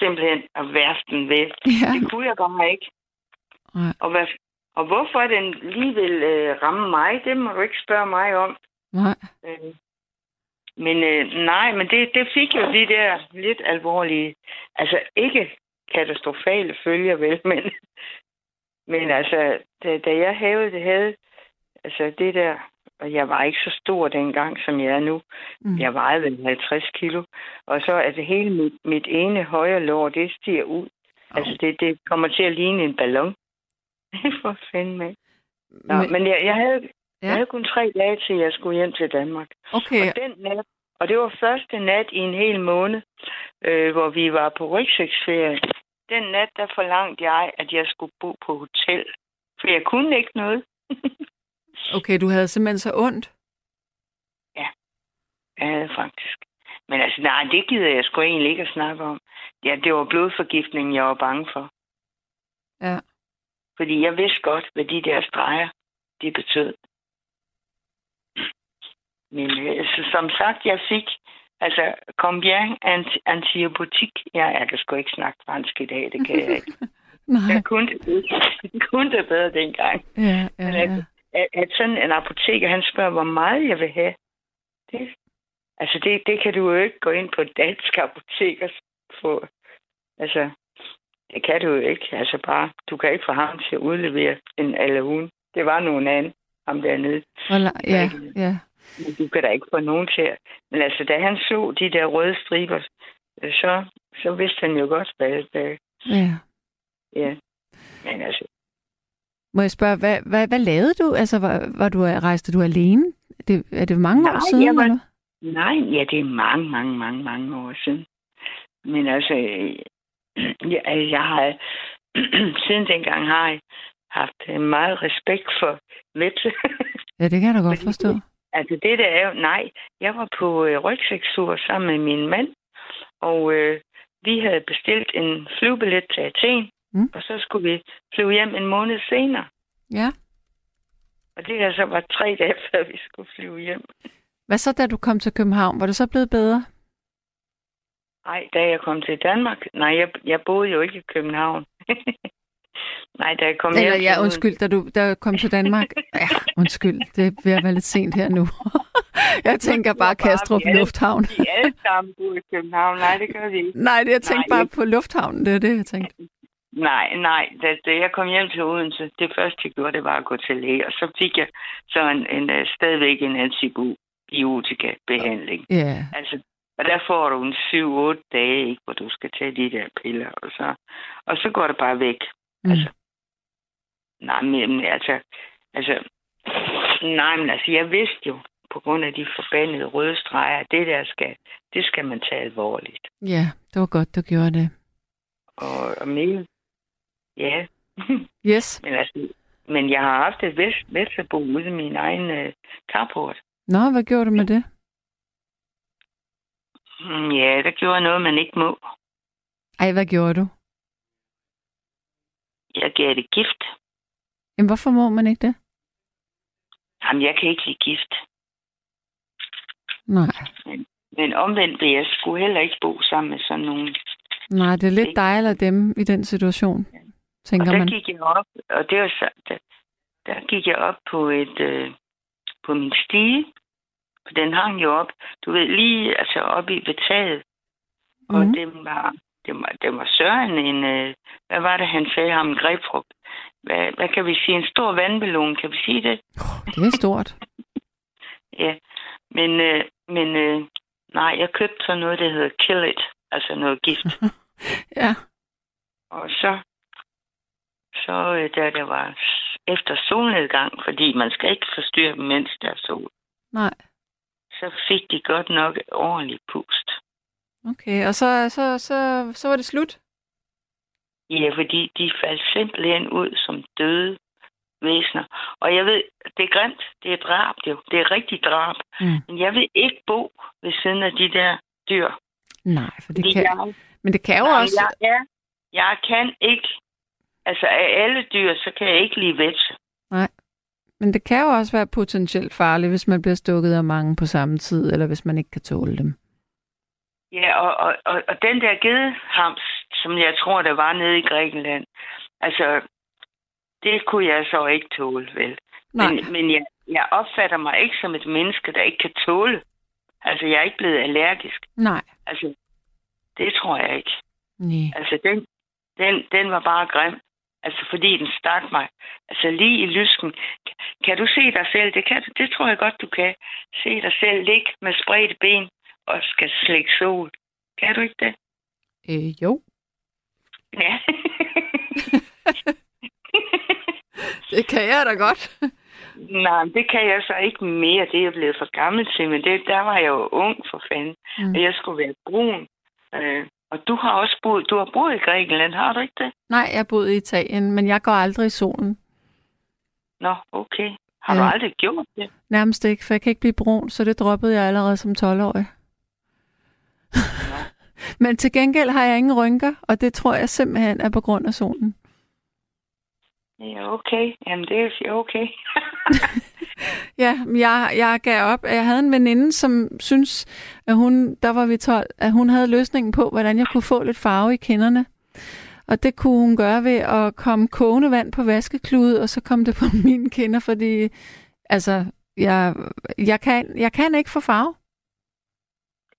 simpelthen at værste den væk. Ja. Det kunne jeg bare ikke. Nej. Og, hvad, og hvorfor den lige vil øh, ramme mig, det må du ikke spørge mig om. Nej. Øh, men øh, nej, men det, det fik jo de der lidt alvorlige, altså ikke katastrofale følger vel, men, men altså, da, da jeg havde det, havde, altså det der, og jeg var ikke så stor dengang, som jeg er nu. Mm. Jeg vejede vel 50 kilo. Og så er det hele mit, mit ene højre lår, det stiger ud. Au. Altså, det, det kommer til at ligne en ballon. For fanden med. Nå, Men- men, jeg, jeg, havde, Ja. ja. jeg havde kun tre dage til, jeg skulle hjem til Danmark. Okay, Og den nat, og det var første nat i en hel måned, øh, hvor vi var på rygsæksferie. Den nat, der forlangte jeg, at jeg skulle bo på hotel. For jeg kunne ikke noget. okay, du havde simpelthen så ondt. Jeg havde faktisk. Men altså, nej, det gider jeg sgu egentlig ikke at snakke om. Ja, det var blodforgiftning, jeg var bange for. Ja. Fordi jeg vidste godt, hvad de der streger, det betød. Men øh, så, som sagt, jeg fik altså combien anti antibiotik. Ja, jeg kan sgu ikke snakke fransk i dag, det kan jeg ikke. Nej. Jeg kunne det, jeg kunne det bedre dengang. Ja, ja, ja. altså, at, at sådan en apoteker, han spørger, hvor meget jeg vil have. Det, altså, det, det kan du jo ikke gå ind på et dansk apotek og få. Altså, det kan du jo ikke. Altså bare, du kan ikke få ham til at udlevere en eller hun. Det var nogen anden, ham dernede. Hvor la- ja, ja. Men du kan da ikke få nogen til at... Men altså, da han så de der røde striber, øh, så, så vidste han jo godt, hvad det ja. Ja. Men altså, Må jeg spørge, hvad, hvad, hvad lavede du? Altså, var, var du, rejste du alene? Det, er det mange år Nej, siden? jeg var- eller? Nej, ja, det er mange, mange, mange, mange år siden. Men altså, jeg, altså, jeg har siden dengang har jeg haft øh, meget respekt for vepse. Ja, det kan jeg da godt forstå. altså det der er jo, nej, jeg var på øh, rygsækstur sammen med min mand, og øh, vi havde bestilt en flyvebillet til Athen, Mm. og så skulle vi flyve hjem en måned senere. Ja. Og det her så var tre dage før vi skulle flyve hjem. Hvad så, da du kom til København? Var det så blevet bedre? Nej, da jeg kom til Danmark, nej, jeg, jeg boede jo ikke i København. nej, da jeg kom hjem Eller til ja, undskyld, da du da kom til Danmark. Ja, undskyld, det er at være lidt sent her nu. jeg tænker bare bare, Kastrup alle- Lufthavn. Vi alle sammen boede i København. Nej, det gør vi ikke. Nej, det jeg tænkte Nej, bare ikke. på lufthavnen, det er det, jeg tænkte. Nej, nej. Da, da jeg kom hjem til Odense, det første, jeg gjorde, det var at gå til læge. Og så fik jeg så en, en, uh, stadigvæk en antibiotika-behandling. Ja, Altså, og der får du en 7-8 dage, ikke, hvor du skal tage de der piller. Og så, og så går det bare væk. Mm. Altså, nej, men altså, altså, nej, men altså, jeg vidste jo, på grund af de forbandede røde streger, det der skal, det skal man tage alvorligt. ja, det var godt, du gjorde det. Og, og mere, ja, Yes. men altså, men jeg har haft et vest, vestebo ude i min egen øh, carport. Nå, hvad gjorde du med det? Mm, Ja, der gjorde jeg noget, man ikke må. Ej, hvad gjorde du? jeg gav det gift. Jamen, hvorfor må man ikke det? Jamen, jeg kan ikke lide gift. Nej. Men omvendt vil jeg skulle heller ikke bo sammen med sådan nogen. Nej, det er lidt dig eller dem i den situation, Og tænker der man. gik jeg op, og det var så, der, der gik jeg op på et øh, på min stige. Den hang jo op, du ved, lige altså oppe i ved taget. Og Mhm. det var, det var, det var Søren en, øh, hvad var det, han sagde ham, en grebfrugt. Hvad, hvad kan vi sige? En stor vandballon, kan vi sige det? Det er stort. Ja, men, øh, men øh, nej, jeg købte så noget, der hedder Kill It, altså noget gift. Ja. Og så, så øh, da der var efter solnedgang, fordi man skal ikke forstyrre dem, mens der er sol, Nej. Så fik de godt nok ordentligt pust. Okay, og så, så, så, så var det slut? Ja, fordi de faldt simpelthen ud som døde væsener. Og jeg ved, det er grimt, det er drab jo, det er rigtig drab. Mm. Men jeg vil ikke bo ved siden af de der dyr. Nej, for det Fordi kan, jeg, men det kan jo Nej, også... Jeg, jeg, jeg kan ikke, altså af alle dyr, så kan jeg ikke lide vepse. Men det kan jo også være potentielt farligt, hvis man bliver stukket af mange på samme tid, eller hvis man ikke kan tåle dem. Ja, og, og, og, og den der gedehams, som jeg tror, der var nede i Grækenland, altså, det kunne jeg så ikke tåle, vel? Nej, Men, men jeg, jeg opfatter mig ikke som et menneske, der ikke kan tåle. Altså, jeg er ikke blevet allergisk. nej, Altså, det tror jeg ikke. nej. Altså, den, den, den var bare grim. Altså, fordi den stak mig. Altså, lige i lysken. Kan, du se dig selv? Det, kan, du- det tror jeg godt, du kan. Se dig selv ligge med spredte ben og skal slække sol. Kan du ikke det? Øh, jo, Ja. det kan jeg da godt. Nej, det kan jeg så ikke mere. Det er jeg blevet for gammel til, men det, der var jeg jo ung for fanden. Mm. Og jeg skulle være brun. Øh, og du har også boet, du har boet i Grækenland, har du ikke det? Nej, jeg boede i Italien, men jeg går aldrig i solen. Nå, okay. Har du Ja. aldrig gjort det? Nærmest ikke, for jeg kan ikke blive brun, så det droppede jeg allerede som 12-årig. men til gengæld har jeg ingen rynker, og det tror jeg simpelthen er på grund af solen. Ja, okay. Jamen, det er okay. Ja, jeg, jeg gav op. Jeg havde en veninde, som synes, at hun, der var vi 12, at hun havde løsningen på, hvordan jeg kunne få lidt farve i kinderne. Og det kunne hun gøre ved at komme kogende vand på vaskeklude, og så kom det på mine kinder, fordi altså, jeg, jeg, kan, jeg kan ikke få farve.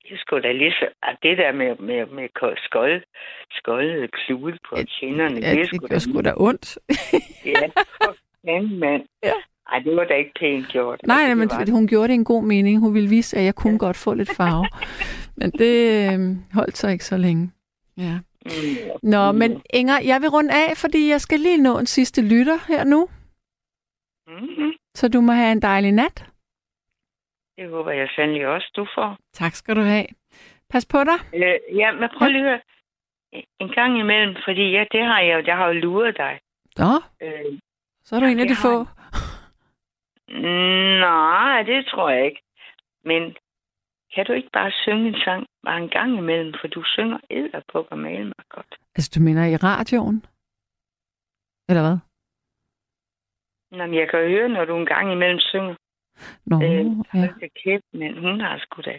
Jeg skulle da lige så... Ah, det der med, med, med ko- skold, skoldede klude på Ja, kinderne, Ja, det det sgu da... sgu da ondt. Ja, for fanden, mand. Ja. Ej, det var da ikke pænt gjort. Nej, Altså, det men var- hun gjorde det i en god mening. Hun ville vise, at jeg kunne godt få lidt farve. Men det øh, holdt så ikke så længe. Ja. Mm, Nå, men Inger, jeg vil runde af, fordi jeg skal lige nå en sidste lytter her nu. mm-hmm. Så du må have en dejlig nat. Det håber jeg sandelig også, du får. Tak skal du have. Pas på dig. Øh, ja, men prøv lige at høre. En gang imellem, fordi ja, det har jeg jeg har jo luret dig. Nå, Øh, så er du Ja, en af de har få. nej, det tror jeg ikke. Men kan du ikke bare synge en sang bare en gang imellem, for du synger og male mig godt. Altså, du mener i radioen? Eller hvad? Nå, men jeg kan jo høre, når du en gang imellem synger. Nå, Øh, ja. kæft, men hun har sgu da.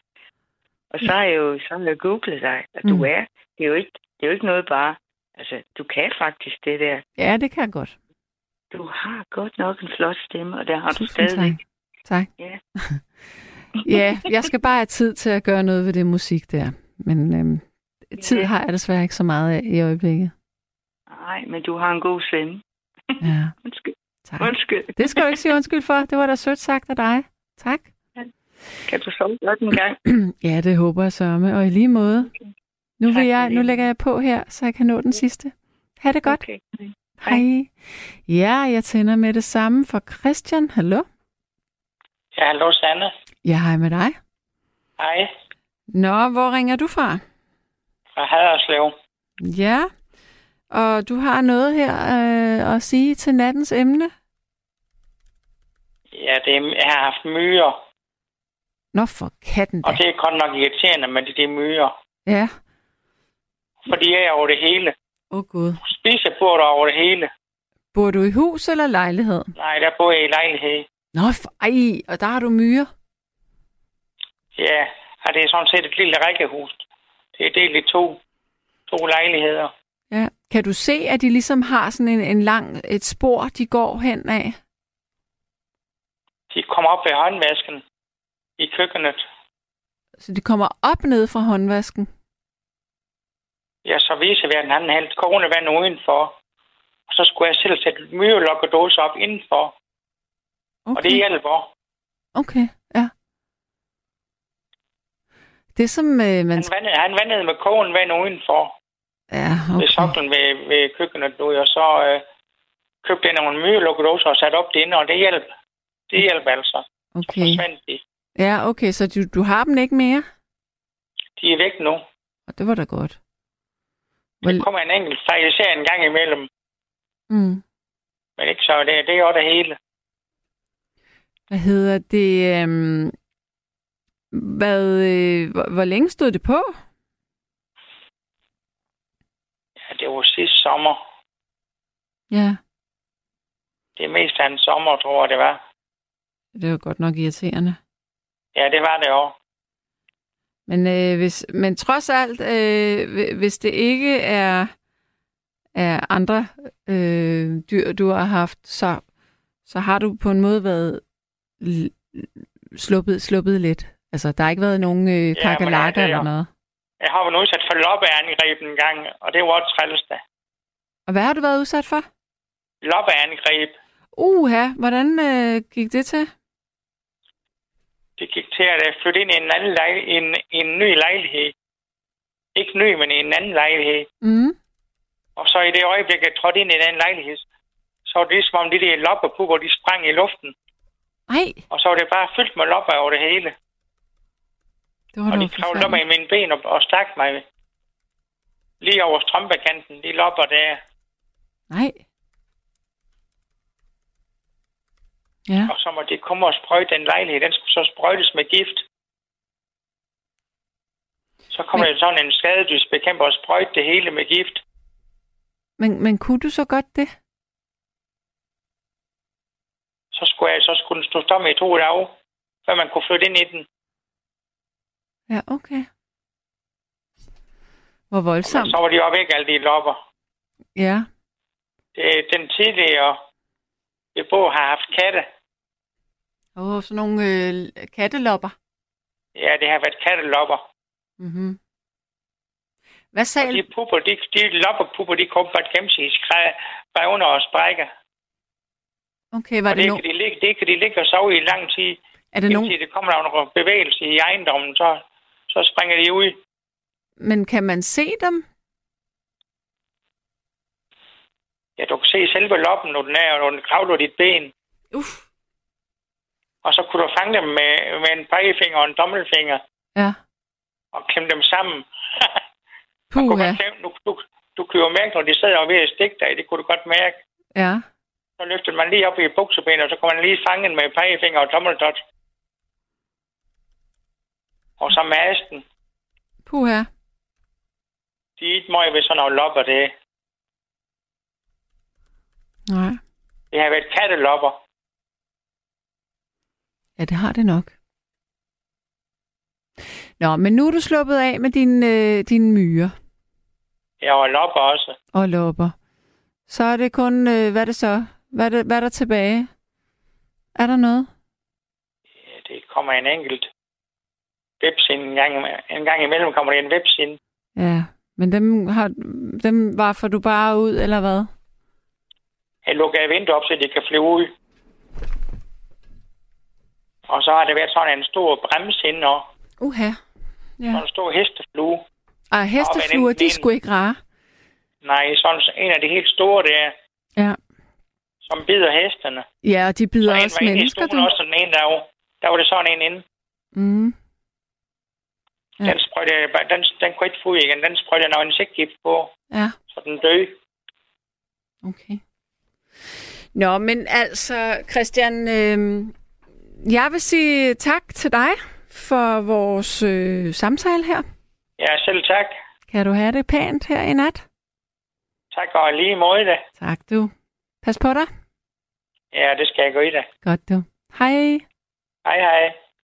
Og så har jeg jo, så har jeg googlet dig, og du Mm. er, det er jo ikke, det er jo ikke noget bare, altså, du kan faktisk det der. Ja, det kan jeg godt. Du har godt nok en flot stemme, og der har du Tusind stadig. tak. Tak. Ja. ja, jeg skal bare have tid til at gøre noget ved det musik der. Men øhm, tid Ja. har jeg desværre ikke så meget af i øjeblikket. Nej, men du har en god stemme. Ja, Undskyld. Tak. Undskyld. Det skal du ikke sige undskyld for. Det var da sødt sagt af dig. Tak. Kan du sove godt en gang? Ja, det håber jeg sørme. Og i lige måde. Nu, vil jeg, nu lægger jeg på her, så jeg kan nå den sidste. Ha' det godt. Okay. Hej. Ja, jeg tænder med det samme for Christian. Hallo? Ja, hallo Sanne. Ja, hej med dig. Hej, Nå, hvor ringer du fra? fra Haderslev. Ja, og du har noget her øh, at sige til nattens emne? Ja, det er, jeg har haft myrer, Nå, for katten da. og det er godt nok irriterende med de, de myrer. Ja. For de er over det hele. Åh oh, gud. Spisebord over det hele. Bor du i hus eller lejlighed? Nej, der bor jeg i lejlighed. Nå, for, ej, og der har du myrer. Ja, og det er sådan set et lille rækkehus. Det er delt i to, to lejligheder. Ja. Kan du se, at de ligesom har sådan en, en lang, et spor, de går hen af? De kommer op ved håndvasken i køkkenet. Så de kommer op ned fra håndvasken? Ja, så viser vi, at han hældte kogende udenfor. Og så skulle jeg selv sætte myrelokkedåse op indenfor. Okay. Og det hjælper. Okay, ja. Det som øh, man... Han vandede, han vandede med kogende vand udenfor. Ja, Ved okay. soklen ved, ved køkkenet nu. Og så øh, købte jeg nogle myrelokkedåser og satte op det inde, og det hjælp. Det hjælper altså. Så Okay. forsvandt de. Ja, okay, så du, du har dem ikke mere? De er væk nu. Og det var da godt. Der Vel, kommer en enkelt fejl, især en gang imellem. mm. Men ikke så, det, det er jo det hele. Hvad hedder det? Øhm, hvad, øh, hvor, hvor længe stod det på? Ja, det var sidste sommer. Ja, Det er mest af en sommer, tror jeg, det var. det var godt nok irriterende. Ja, det var det også. Men, øh, hvis, men trods alt, øh, hvi- hvis det ikke er, er andre øh, dyr, du har haft, så, så har du på en måde været l- sluppet, sluppet lidt. Altså, der har ikke været nogen øh, kakalakker ja, er- eller noget. Jeg har været udsat for loppeangreb en gang, og det var også træls da. Og hvad har du været udsat for? Loppeangreb. Uha, hvordan øh, gik det til? Det gik til at jeg flytte ind i en, anden lej- en, en ny lejlighed. Ikke ny, men i en anden lejlighed. Mm. Og så i det øjeblik, jeg trådte ind i den lejlighed, så var det ligesom om de der loppepupper, de sprang i luften. Ej, Og så var det bare fyldt med lopper over det hele. Det var Og de kravlede op i mine ben og, og stak mig. Lige over strømpekanten, de lopper der. Nej. Ja, Og så må de komme og sprøjte den lejlighed. Den skulle så sprøjtes med gift. Så kommer Men- der sådan en skadedysbekæmper og sprøjte det hele med gift. men, men kunne du så godt det? Så skulle, jeg, så skulle den stå tom i to dage, før man kunne flytte ind i den. Ja, okay. Hvor Og voldsomt. så var de jo væk, alle de lopper. Ja. Det, den tidligere beboer har haft katte. Åh, oh, sådan nogle øh, kattelopper. Ja, det har været kattelopper. Mm-hmm. Hvad Og sagde de pupper, de, de lopperpupper, de kommer bare gennem sig i revner og sprækker. Okay, var Og det, det, no... kan de ligge, det kan de ligge og sove i lang tid. er det nogen... Det kommer der nogle bevægelse i ejendommen, så, så springer de ud. Men kan man se dem? Ja, du kan se selve loppen, når den er, når den kravler dit ben. Uff. Og så kunne du fange dem med, med en pegefinger og en tommelfinger Ja. og klemme dem sammen. Du, kunne klemme, du, du, du kunne jo mærke, når de sidder og ved at stikke dig. Det kunne du godt mærke. Ja. Så løftede man lige op i buksebenet, og så kunne man lige fange den med pegefinger og tommeltot. Og så masten. Puha. De er ikke meget ved sådan nogle lopper, det. Nej. Det har været kattelopper. Ja, det har det nok. Nå, men nu er du sluppet af med din, øh, dine myrer Ja, og lopper også. og lopper. Så er det kun, øh, hvad er det så? Hvad er, det, hvad er der tilbage? Er der noget? Ja, det kommer en enkelt websinde en gang, en gang imellem kommer der en websinde. Ja, men dem, har, dem varfer du bare ud, eller hvad? Jeg lukker vinduet op, så de kan flyve ud. Og så har det været sådan en stor bremsinde og Uha. Ja. sådan en stor hesteflue. Og hestefluer, den de er sgu ikke rare. Nej, sådan en af de helt store der, Ja. som bider hestene. Ja, og de bider Så en også var inde i mennesker, stuen du. også, og den ene der, var- der var det sådan en inde. Mm. Ja. Den, sprøjte, jeg bare- den, den kunne ikke få ud igen. Den sprøjte jeg noget insektgift på, Ja, så den døde. okay. Nå, men altså, Christian, øh, jeg vil sige tak til dig for vores øh, samtale her. Ja, selv tak. Kan du have det pænt her i nat? Tak og lige måde det. Tak du. Pas på dig. Ja, det skal jeg gå i da. Godt du. Hej. Hej, hej.